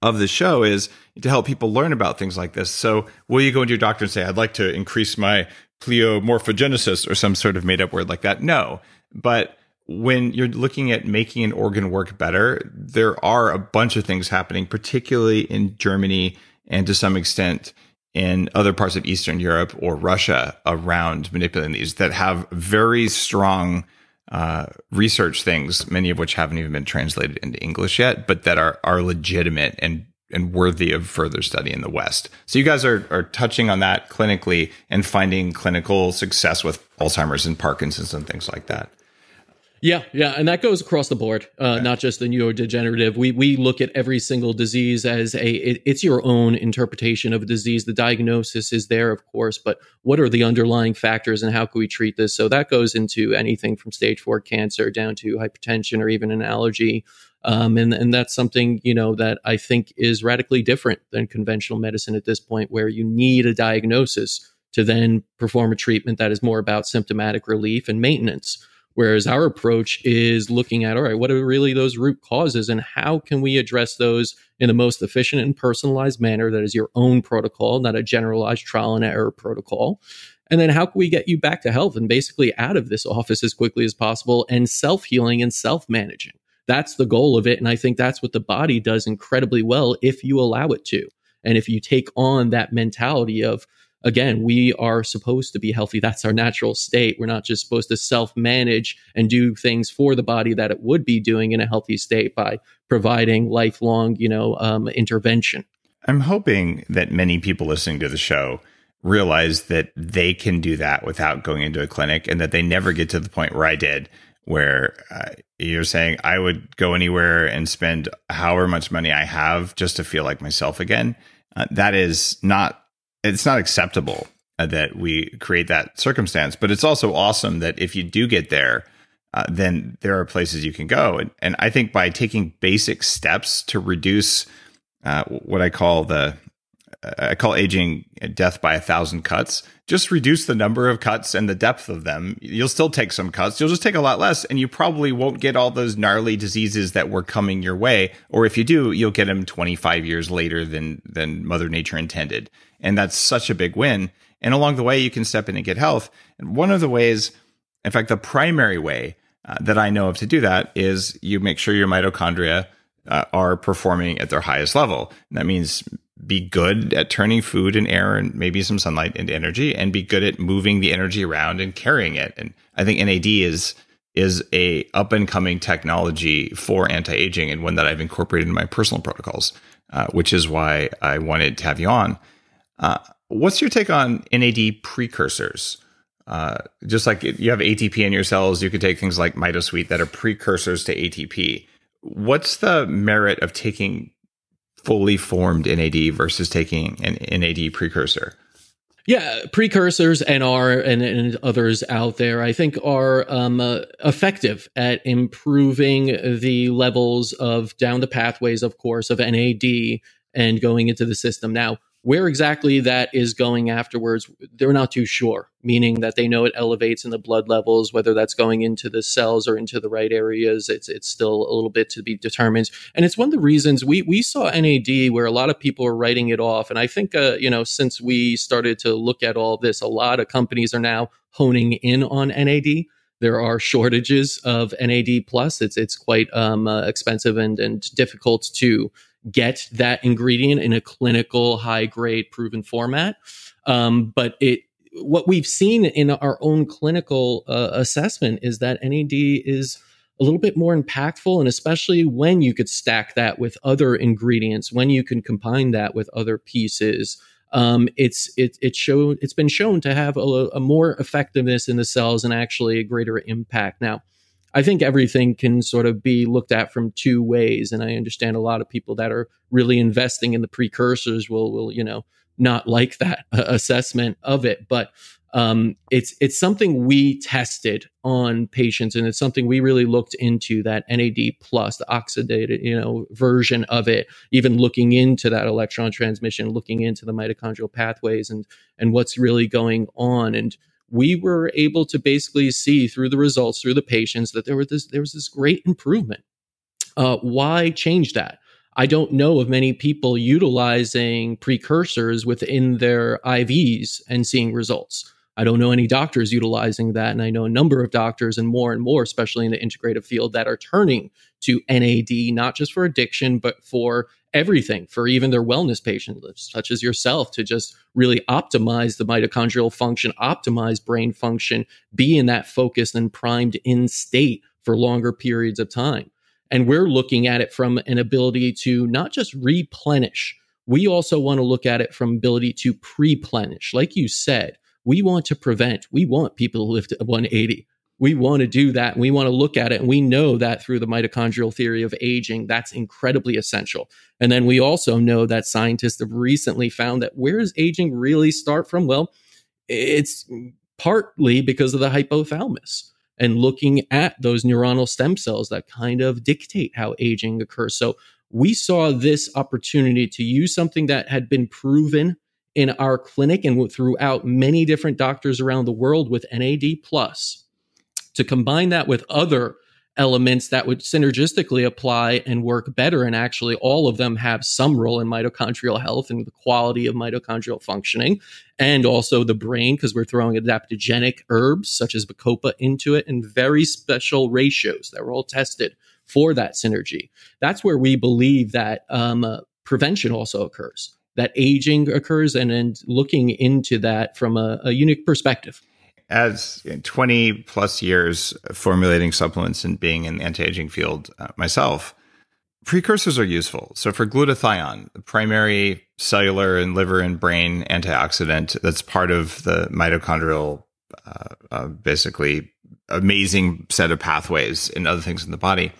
of the show is to help people learn about things like this. So will you go into your doctor and say, I'd like to increase my pleomorphogenesis or some sort of made up word like that? No. But when you're looking at making an organ work better, there are a bunch of things happening, particularly in Germany and to some extent in other parts of Eastern Europe or Russia around manipulating these that have very strong uh, research things, many of which haven't even been translated into English yet, but that are are legitimate and and worthy of further study in the West. So you guys are are touching on that clinically and finding clinical success with Alzheimer's and Parkinson's and things like that. Yeah, yeah, and that goes across the board, uh, not just the neurodegenerative. We we look at every single disease as a it, it's your own interpretation of a disease. The diagnosis is there, of course, but what are the underlying factors and how can we treat this? So that goes into anything from stage four cancer down to hypertension or even an allergy. Um, and and that's something you know that I think is radically different than conventional medicine at this point, where you need a diagnosis to then perform a treatment that is more about symptomatic relief and maintenance. Whereas our approach is looking at, all right, what are really those root causes and how can we address those in the most efficient and personalized manner that is your own protocol, not a generalized trial and error protocol. And then how can we get you back to health and basically out of this office as quickly as possible and self healing and self managing? That's the goal of it. And I think that's what the body does incredibly well if you allow it to. And if you take on that mentality of, again, we are supposed to be healthy. That's our natural state. We're not just supposed to self manage and do things for the body that it would be doing in a healthy state by providing lifelong, you know, um, intervention. I'm hoping that many people listening to the show realize that they can do that without going into a clinic and that they never get to the point where I did, where uh, you're saying I would go anywhere and spend however much money I have just to feel like myself again. Uh, that is not it's not acceptable uh, that we create that circumstance. But it's also awesome that if you do get there, uh, then there are places you can go. And, and I think by taking basic steps to reduce uh, what I call the I call aging death by a thousand cuts. Just reduce the number of cuts and the depth of them. You'll still take some cuts. You'll just take a lot less, and you probably won't get all those gnarly diseases that were coming your way. Or if you do, you'll get them 25 years later than than Mother Nature intended. And that's such a big win. And along the way, you can step in and get health. And one of the ways, in fact, the primary way uh, that I know of to do that is you make sure your mitochondria uh, are performing at their highest level. And that means be good at turning food and air and maybe some sunlight into energy and be good at moving the energy around and carrying it. And I think NAD is is a up and coming technology for anti-aging and one that I've incorporated in my personal protocols, uh, which is why I wanted to have you on. Uh, what's your take on NAD precursors? Uh, just like you have ATP in your cells, you could take things like mitosweet that are precursors to ATP. What's the merit of taking fully formed NAD versus taking an NAD precursor? Yeah, precursors and are and, and others out there, I think, are um, uh, effective at improving the levels of down the pathways, of course, of NAD and going into the system. Now, where exactly that is going afterwards, they're not too sure, meaning that they know it elevates in the blood levels, whether that's going into the cells or into the right areas. It's it's still a little bit to be determined. And it's one of the reasons we we saw NAD where a lot of people are writing it off. And I think uh, you know, since we started to look at all this, a lot of companies are now honing in on NAD there are shortages of NAD plus. It's it's quite um, uh, expensive and and difficult to get that ingredient in a clinical, high grade, proven format. Um, but it, what we've seen in our own clinical uh, assessment is that NAD is a little bit more impactful, and especially when you could stack that with other ingredients, when you can combine that with other pieces. Um, it's it it showed it's been shown to have a, a more effectiveness in the cells and actually a greater impact. Now, I think everything can sort of be looked at from two ways. And I understand a lot of people that are really investing in the precursors will, will, you know, not like that uh, assessment of it. But um, it's it's something we tested on patients, and it's something we really looked into that NAD plus, the oxidated, you know, version of it. Even looking into that electron transmission, looking into the mitochondrial pathways, and and what's really going on, and we were able to basically see through the results through the patients that there was this there was this great improvement. Uh, why change that? I don't know of many people utilizing precursors within their ivs and seeing results I don't know any doctors utilizing that. And I know a number of doctors and more and more, especially in the integrative field, that are turning to NAD, not just for addiction, but for everything, for even their wellness patients, such as yourself, to just really optimize the mitochondrial function, optimize brain function, be in that focused and primed in state for longer periods of time. And we're looking at it from an ability to not just replenish, we also want to look at it from ability to pre-plenish. Like you said, we want to prevent, we want people to live to 180. We want to do that. And we want to look at it. And we know that through the mitochondrial theory of aging, that's incredibly essential. And then we also know that scientists have recently found that where does aging really start from? Well, it's partly because of the hypothalamus and looking at those neuronal stem cells that kind of dictate how aging occurs. So we saw this opportunity to use something that had been proven in our clinic and throughout many different doctors around the world with NAD plus to combine that with other elements that would synergistically apply and work better. And actually all of them have some role in mitochondrial health and the quality of mitochondrial functioning and also the brain because we're throwing adaptogenic herbs such as bacopa into it in very special ratios that were all tested for that synergy. That's where we believe that um, uh, prevention also occurs that aging occurs and then looking into that from a, a unique perspective. As 20 plus years formulating supplements and being in the anti aging field uh, myself, precursors are useful. So for glutathione, the primary cellular and liver and brain antioxidant that's part of the mitochondrial, uh, uh, basically amazing set of pathways and other things in the body.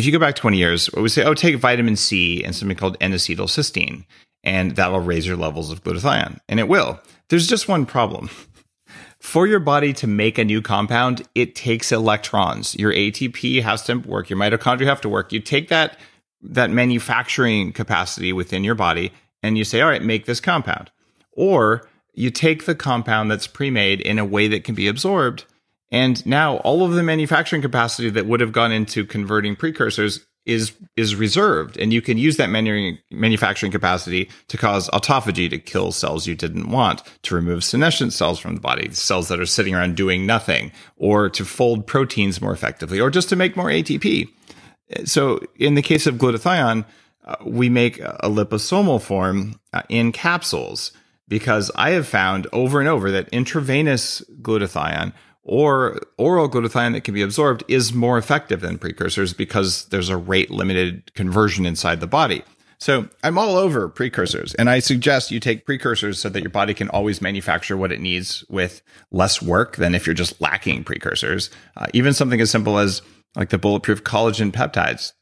If you go back 20 years, we say, oh, take vitamin C and something called N-acetylcysteine, and that'll raise your levels of glutathione. And it will. There's just one problem. For your body to make a new compound, it takes electrons. Your ATP has to work, your mitochondria have to work. You take that that manufacturing capacity within your body and you say, all right, make this compound. Or you take the compound that's pre-made in a way that can be absorbed and now all of the manufacturing capacity that would have gone into converting precursors is is reserved. And you can use that manu- manufacturing capacity to cause autophagy to kill cells you didn't want to remove senescent cells from the body cells that are sitting around doing nothing or to fold proteins more effectively or just to make more ATP so in the case of glutathione uh, we make a liposomal form uh, in capsules because I have found over and over that intravenous glutathione or oral glutathione that can be absorbed is more effective than precursors because there's a rate limited conversion inside the body. So I'm all over precursors and I suggest you take precursors so that your body can always manufacture what it needs with less work than if you're just lacking precursors. Uh, even something as simple as like the bulletproof collagen peptides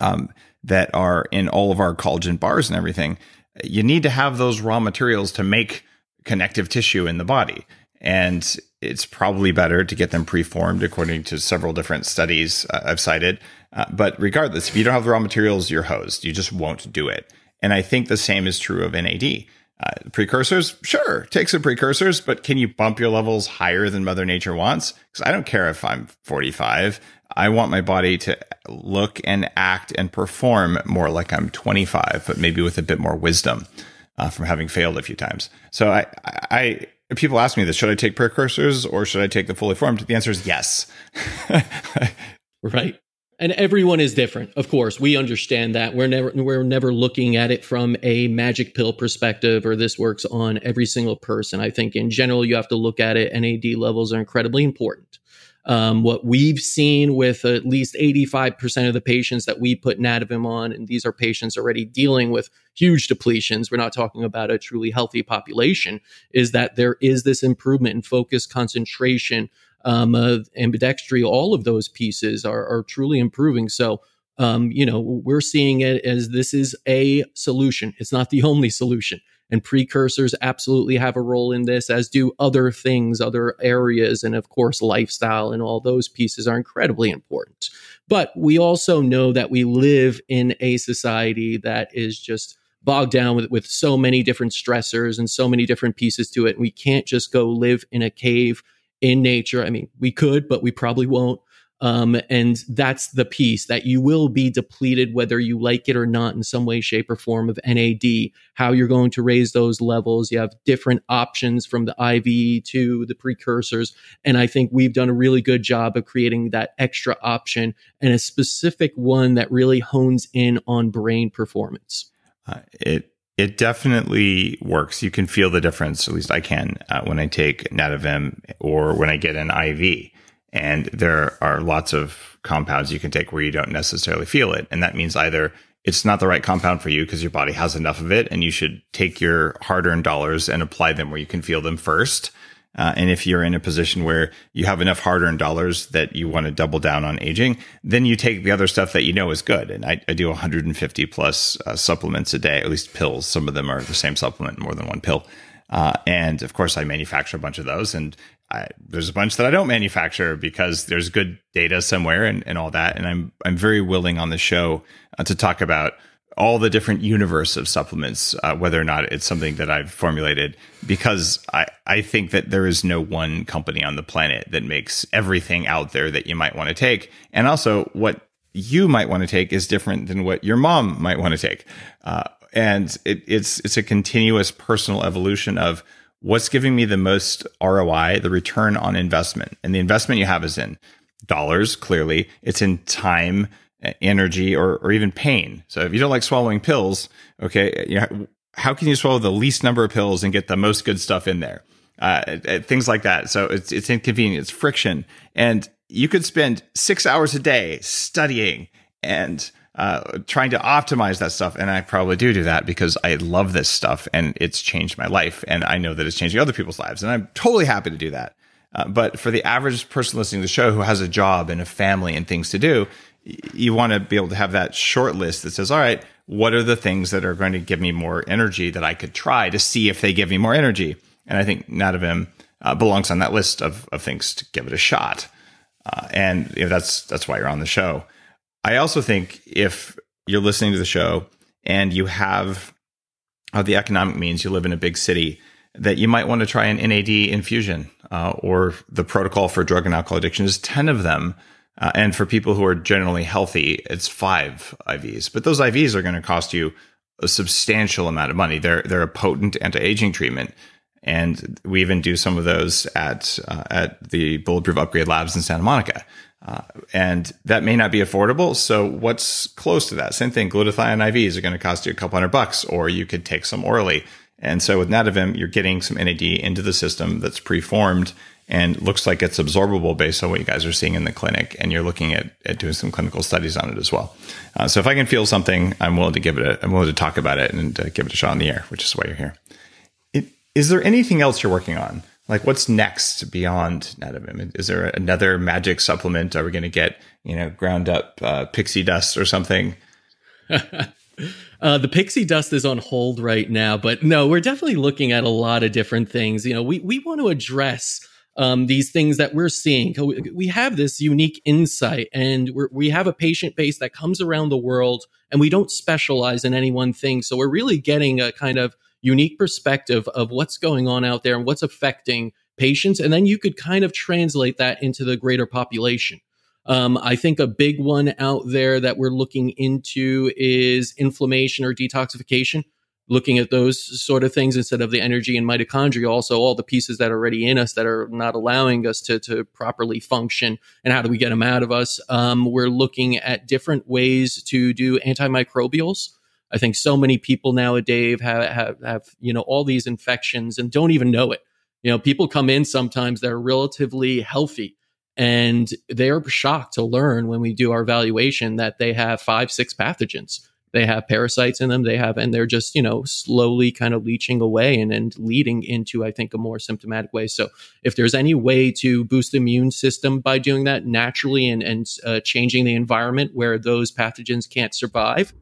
um, that are in all of our collagen bars and everything. You need to have those raw materials to make connective tissue in the body. And it's probably better to get them preformed according to several different studies uh, I've cited. Uh, but regardless, if you don't have the raw materials, you're hosed. You just won't do it. And I think the same is true of NAD. Uh, precursors, sure, take some precursors, but can you bump your levels higher than Mother Nature wants? Because I don't care if I'm 45. I want my body to look and act and perform more like I'm 25, but maybe with a bit more wisdom uh, from having failed a few times. So I, I, people ask me this should I take precursors or should I take the fully formed? The answer is yes. right. And everyone is different. Of course, we understand that. We're never we're never looking at it from a magic pill perspective or this works on every single person. I think in general you have to look at it NAD levels are incredibly important. Um, what we've seen with at least 85% of the patients that we put Nadovim on, and these are patients already dealing with huge depletions, we're not talking about a truly healthy population, is that there is this improvement in focus, concentration, um, uh, ambidextry, all of those pieces are, are truly improving. So, um, you know, we're seeing it as this is a solution. It's not the only solution and precursors absolutely have a role in this, as do other things, other areas. And of course, lifestyle and all those pieces are incredibly important. But we also know that we live in a society that is just bogged down with, with so many different stressors and so many different pieces to it. We can't just go live in a cave in nature. I mean, we could, but we probably won't. Um, and that's the piece that you will be depleted, whether you like it or not, in some way, shape, or form of NAD. How you're going to raise those levels. You have different options from the IV to the precursors. And I think we've done a really good job of creating that extra option and a specific one that really hones in on brain performance. Uh, it it definitely works. You can feel the difference, at least I can, uh, when I take Nadovim or when I get an IV. And there are lots of compounds you can take where you don't necessarily feel it. And that means either it's not the right compound for you because your body has enough of it and you should take your hard earned dollars and apply them where you can feel them first. Uh, and if you're in a position where you have enough hard earned dollars that you want to double down on aging, then you take the other stuff that you know is good. And I, I do 150 plus uh, supplements a day, at least pills. Some of them are the same supplement, more than one pill. Uh, and of course, I manufacture a bunch of those. And I, there's a bunch that I don't manufacture because there's good data somewhere and, and all that. And I'm I'm very willing on the show uh, to talk about all the different universe of supplements, uh, whether or not it's something that I've formulated, because I, I think that there is no one company on the planet that makes everything out there that you might want to take. And also, what you might want to take is different than what your mom might want to take. Uh, and it, it's it's a continuous personal evolution of what's giving me the most ROI, the return on investment. And the investment you have is in dollars, clearly, it's in time, energy, or, or even pain. So if you don't like swallowing pills, okay, you know, how can you swallow the least number of pills and get the most good stuff in there? Uh, things like that. So it's, it's inconvenient, it's friction. And you could spend six hours a day studying and uh, trying to optimize that stuff. And I probably do do that because I love this stuff and it's changed my life. And I know that it's changing other people's lives. And I'm totally happy to do that. Uh, but for the average person listening to the show who has a job and a family and things to do, you want to be able to have that short list that says, all right, what are the things that are going to give me more energy that I could try to see if they give me more energy? And I think Nadovim uh, belongs on that list of, of things to give it a shot. Uh, and you know, that's that's why you're on the show. I also think if you're listening to the show and you have uh, the economic means, you live in a big city, that you might want to try an NAD infusion uh, or the protocol for drug and alcohol addiction is 10 of them. Uh, and for people who are generally healthy, it's five IVs. But those IVs are going to cost you a substantial amount of money. They're they're a potent anti-aging treatment, and we even do some of those at uh, at the Bulletproof Upgrade Labs in Santa Monica. Uh, and that may not be affordable. So what's close to that? Same thing. Glutathione IVs are going to cost you a couple hundred bucks, or you could take some orally. And so with Nadovim, you're getting some NAD into the system that's preformed and looks like it's absorbable based on what you guys are seeing in the clinic. And you're looking at, at doing some clinical studies on it as well. Uh, so if I can feel something, I'm willing to give it a, I'm willing to talk about it and uh, give it a shot in the air, which is why you're here. It, is there anything else you're working on? Like what's next beyond Nadovim? Is there another magic supplement? Are we going to get you know ground up uh, pixie dust or something? uh, the pixie dust is on hold right now, but no, we're definitely looking at a lot of different things. You know, we we want to address um, these things that we're seeing. We have this unique insight, and we have a patient base that comes around the world, and we don't specialize in any one thing. So we're really getting a kind of unique perspective of what's going on out there and what's affecting patients. And then you could kind of translate that into the greater population. Um, I think a big one out there that we're looking into is inflammation or detoxification, looking at those sort of things instead of the energy and mitochondria, also all the pieces that are already in us that are not allowing us to, to properly function and how do we get them out of us. Um, we're looking at different ways to do antimicrobials. I think so many people nowadays have, have, have, you know, all these infections and don't even know it. You know, people come in sometimes that are relatively healthy and they're shocked to learn when we do our evaluation that they have five, six pathogens. They have parasites in them. They have, and they're just, you know, slowly kind of leaching away and, and leading into, I think, a more symptomatic way. So if there's any way to boost the immune system by doing that naturally and, and uh, changing the environment where those pathogens can't survive,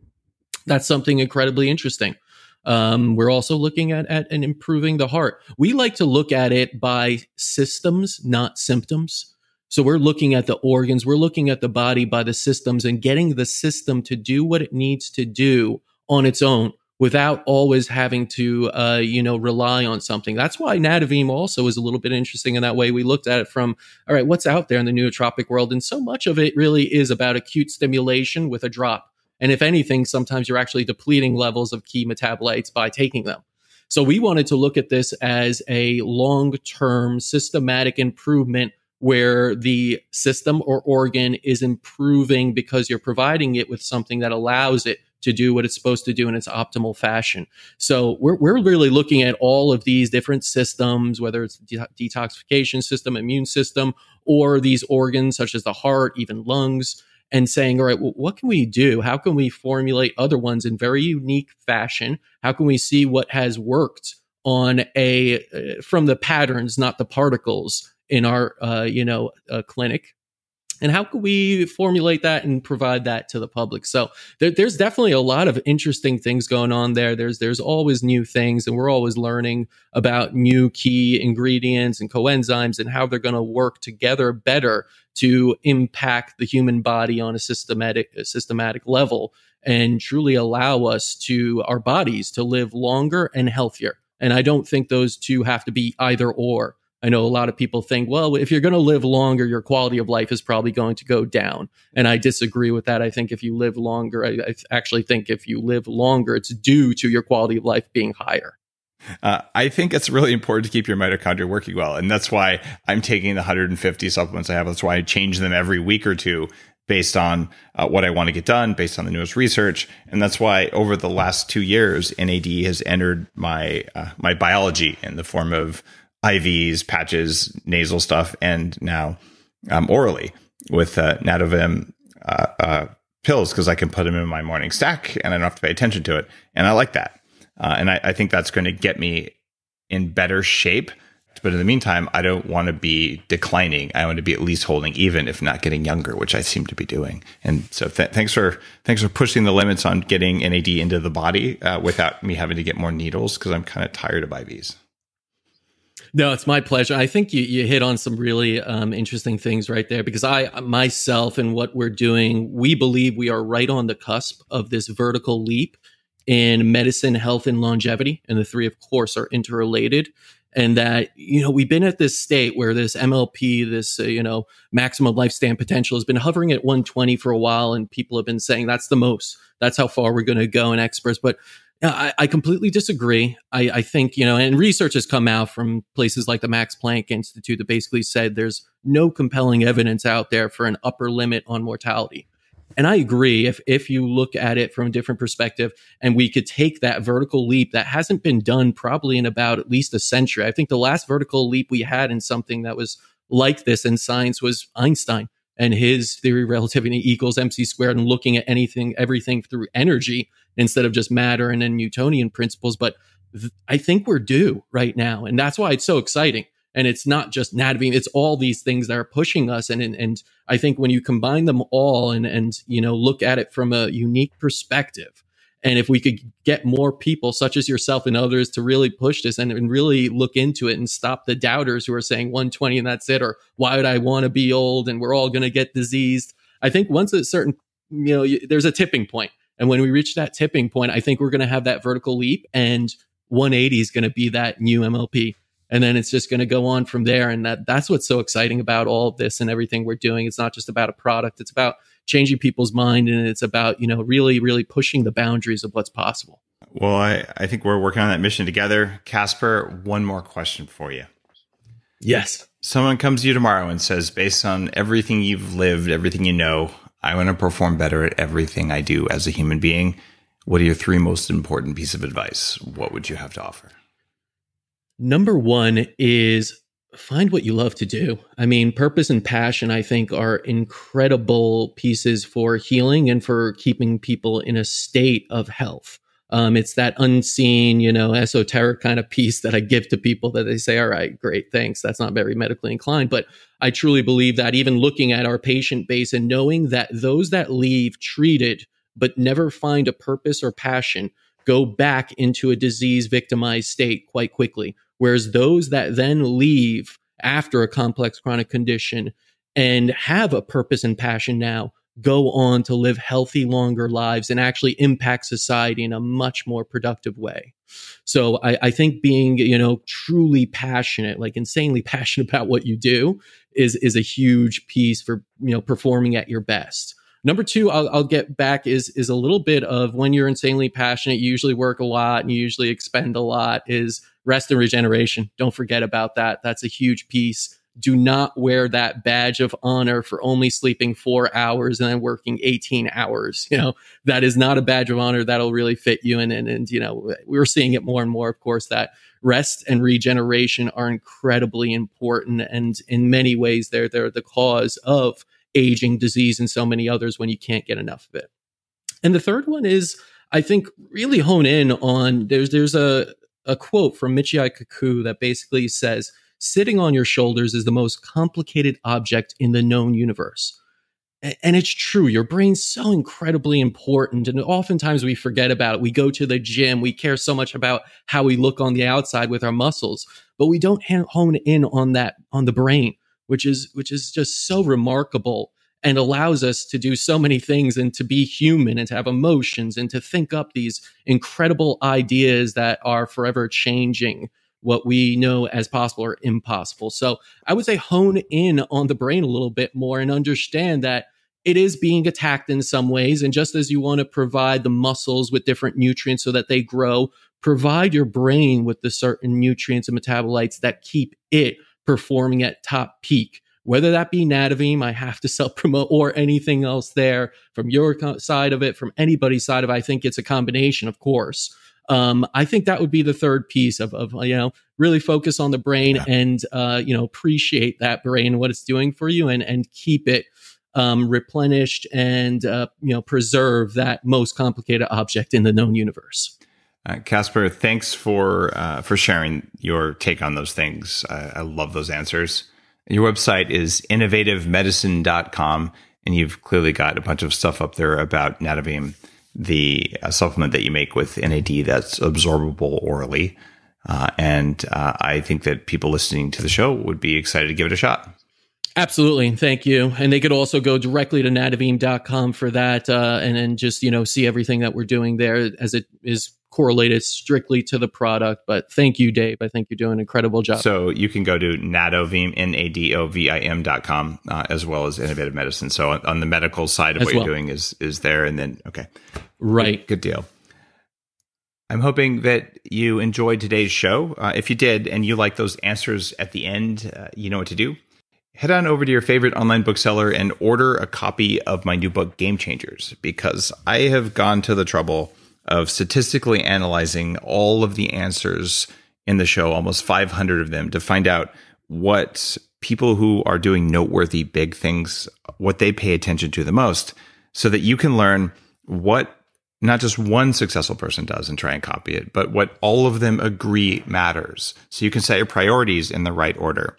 that's something incredibly interesting. Um, we're also looking at, at and improving the heart. We like to look at it by systems, not symptoms. So we're looking at the organs, we're looking at the body by the systems and getting the system to do what it needs to do on its own without always having to, uh, you know, rely on something. That's why Nadovim also is a little bit interesting in that way. We looked at it from, all right, what's out there in the nootropic world? And so much of it really is about acute stimulation with a drop. And if anything, sometimes you're actually depleting levels of key metabolites by taking them. So we wanted to look at this as a long term systematic improvement where the system or organ is improving because you're providing it with something that allows it to do what it's supposed to do in its optimal fashion. So we're, we're really looking at all of these different systems, whether it's de- detoxification system, immune system, or these organs such as the heart, even lungs, and saying, all right, well, what can we do? How can we formulate other ones in very unique fashion? How can we see what has worked on a uh, from the patterns, not the particles in our uh, you know uh, clinic? And how can we formulate that and provide that to the public? So there, there's definitely a lot of interesting things going on there. There's there's always new things and we're always learning about new key ingredients and coenzymes and how they're going to work together better to impact the human body on a systematic a systematic level and truly allow us to our bodies to live longer and healthier. And i don't think those two have to be either or I know a lot of people think, well, if you're going to live longer, your quality of life is probably going to go down. And I disagree with that. I think if you live longer, I, I actually think if you live longer, it's due to your quality of life being higher. Uh, I think it's really important to keep your mitochondria working well. And that's why I'm taking the 150 supplements I have. That's why I change them every week or two based on uh, what I want to get done, based on the newest research. And that's why over the last two years, NAD has entered my, uh, my biology in the form of IVs, patches, nasal stuff, and now um, orally with uh, Nadovim uh, uh, pills because I can put them in my morning stack and I don't have to pay attention to it. And I like that. Uh, and I, I think that's going to get me in better shape. But in the meantime, I don't want to be declining. I want to be at least holding even, if not getting younger, which I seem to be doing. And so, th- thanks for thanks for pushing the limits on getting NAD into the body uh, without me having to get more needles because I'm kind of tired of IVs. No, it's my pleasure. I think you, you hit on some really um, interesting things right there because I myself and what we're doing, we believe we are right on the cusp of this vertical leap in medicine, health, and longevity. And the three, of course, are interrelated. And that, you know, we've been at this state where this MLP, this, uh, you know, maximum lifespan potential has been hovering at 120 for a while. And people have been saying that's the most, that's how far we're going to go in experts. But I, I completely disagree. I, I think, you know, and research has come out from places like the Max Planck Institute that basically said there's no compelling evidence out there for an upper limit on mortality. And I agree if if you look at it from a different perspective and we could take that vertical leap that hasn't been done probably in about at least a century. I think the last vertical leap we had in something that was like this in science was Einstein and his theory of relativity equals mc squared and looking at anything everything through energy instead of just matter and then Newtonian principles. But th- I think we're due right now. And that's why it's so exciting. And it's not just Nadovim, it's all these things that are pushing us. And, and, and I think when you combine them all and, and, you know, look at it from a unique perspective, and if we could get more people such as yourself and others to really push this and, and, really look into it and stop the doubters who are saying 120 and that's it, or why would I want to be old and we're all going to get diseased. I think once a certain, you know, there's a tipping point and when we reach that tipping point, I think we're going to have that vertical leap and 180 is going to be that new MLP. And then it's just going to go on from there. And that, that's what's so exciting about all of this and everything we're doing. It's not just about a product. It's about changing people's mind. And it's about, you know, really, really pushing the boundaries of what's possible. Well, I, I think we're working on that mission together. Caspar, one more question for you. Yes. Someone comes to you tomorrow and says, based on everything you've lived, everything you know, I want to perform better at everything I do as a human being. What are your three most important piece of advice? What would you have to offer? Number one is find what you love to do. I mean, purpose and passion, I think, are incredible pieces for healing and for keeping people in a state of health. Um, it's that unseen, you know, esoteric kind of piece that I give to people that they say, all right, great, thanks. That's not very medically inclined. But I truly believe that even looking at our patient base and knowing that those that leave treated but never find a purpose or passion go back into a disease victimized state quite quickly. Whereas those that then leave after a complex chronic condition and have a purpose and passion now go on to live healthy, longer lives and actually impact society in a much more productive way. So I, I, think being, you know, truly passionate, like insanely passionate about what you do is, is a huge piece for, you know, performing at your best. Number two, I'll, I'll get back is, is a little bit of when you're insanely passionate, you usually work a lot and you usually expend a lot is rest and regeneration. Don't forget about that. That's a huge piece do not wear that badge of honor for only sleeping four hours and then working 18 hours. You know, that is not a badge of honor that'll really fit you. And, and, and, you know, we're seeing it more and more, of course, that rest and regeneration are incredibly important. And in many ways, they're, they're the cause of aging, disease, and so many others when you can't get enough of it. And the third one is, I think, really hone in on there's, there's a, a quote from Michio Kaku that basically says, sitting on your shoulders is the most complicated object in the known universe. And it's true. Your brain's so incredibly important. And oftentimes we forget about it. We go to the gym. We care so much about how we look on the outside with our muscles, but we don't hone in on that, on the brain, which is, which is just so remarkable and allows us to do so many things and to be human and to have emotions and to think up these incredible ideas that are forever changing what we know as possible or impossible. So I would say hone in on the brain a little bit more and understand that it is being attacked in some ways. And just as you want to provide the muscles with different nutrients so that they grow, provide your brain with the certain nutrients and metabolites that keep it performing at top peak. Whether that be Nadovim, I have to self promote, or anything else there from your side of it, from anybody's side of it. I think it's a combination, of course um, I think that would be the third piece of, of you know really focus on the brain yeah. and uh, you know appreciate that brain and what it's doing for you and and keep it um, replenished and uh, you know preserve that most complicated object in the known universe. Uh, Caspar, thanks for uh, for sharing your take on those things. I, I love those answers. Your website is innovativemedicine.com, and you've clearly got a bunch of stuff up there about Nadovim the uh, supplement that you make with NAD that's absorbable orally. Uh, and uh, I think that people listening to the show would be excited to give it a shot. Absolutely. Thank you. And they could also go directly to nadovim.com for that uh, and then just, you know, see everything that we're doing there as it is correlated strictly to the product. But thank you, Dave. I think you're doing an incredible job. So you can go to nadovim, N-A-D-O-V-I-M dot com, uh, as well as innovative medicine. So on, on the medical side of as what well. you're doing is, is there. And then, okay. Right. Good, good deal. I'm hoping that you enjoyed today's show. Uh, if you did and you like those answers at the end, uh, you know what to do. Head on over to your favorite online bookseller and order a copy of my new book, Game Changers, because I have gone to the trouble of statistically analyzing all of the answers in the show, almost 500 of them, to find out what people who are doing noteworthy big things, what they pay attention to the most, so that you can learn what not just one successful person does and try and copy it, but what all of them agree matters. So you can set your priorities in the right order.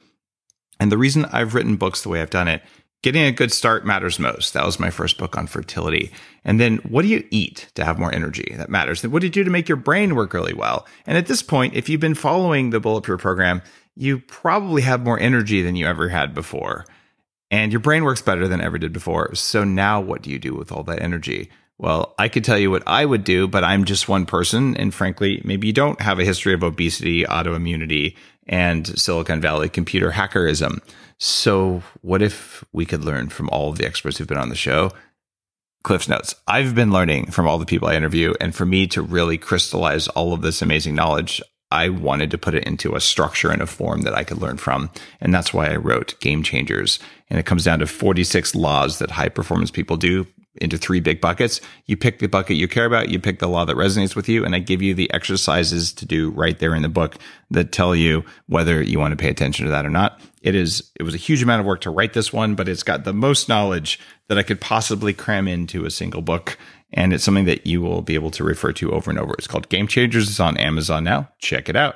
And the reason I've written books the way I've done it Getting a good start matters most. That was my first book on fertility. And then what do you eat to have more energy? That matters. What do you do to make your brain work really well? And at this point, if you've been following the Bulletproof program, you probably have more energy than you ever had before. And your brain works better than ever did before. So now what do you do with all that energy? Well, I could tell you what I would do, but I'm just one person. And frankly, maybe you don't have a history of obesity, autoimmunity, and Silicon Valley computer hackerism. So, what if we could learn from all of the experts who've been on the show? Cliff's Notes. I've been learning from all the people I interview, and for me to really crystallize all of this amazing knowledge, I wanted to put it into a structure and a form that I could learn from. And that's why I wrote Game Changers. And it comes down to 46 laws that high performance people do into three big buckets. You pick the bucket you care about, you pick the law that resonates with you, and I give you the exercises to do right there in the book that tell you whether you want to pay attention to that or not. It is it was a huge amount of work to write this one, but it's got the most knowledge that I could possibly cram into a single book. And it's something that you will be able to refer to over and over. It's called Game Changers. It's on Amazon now. Check it out.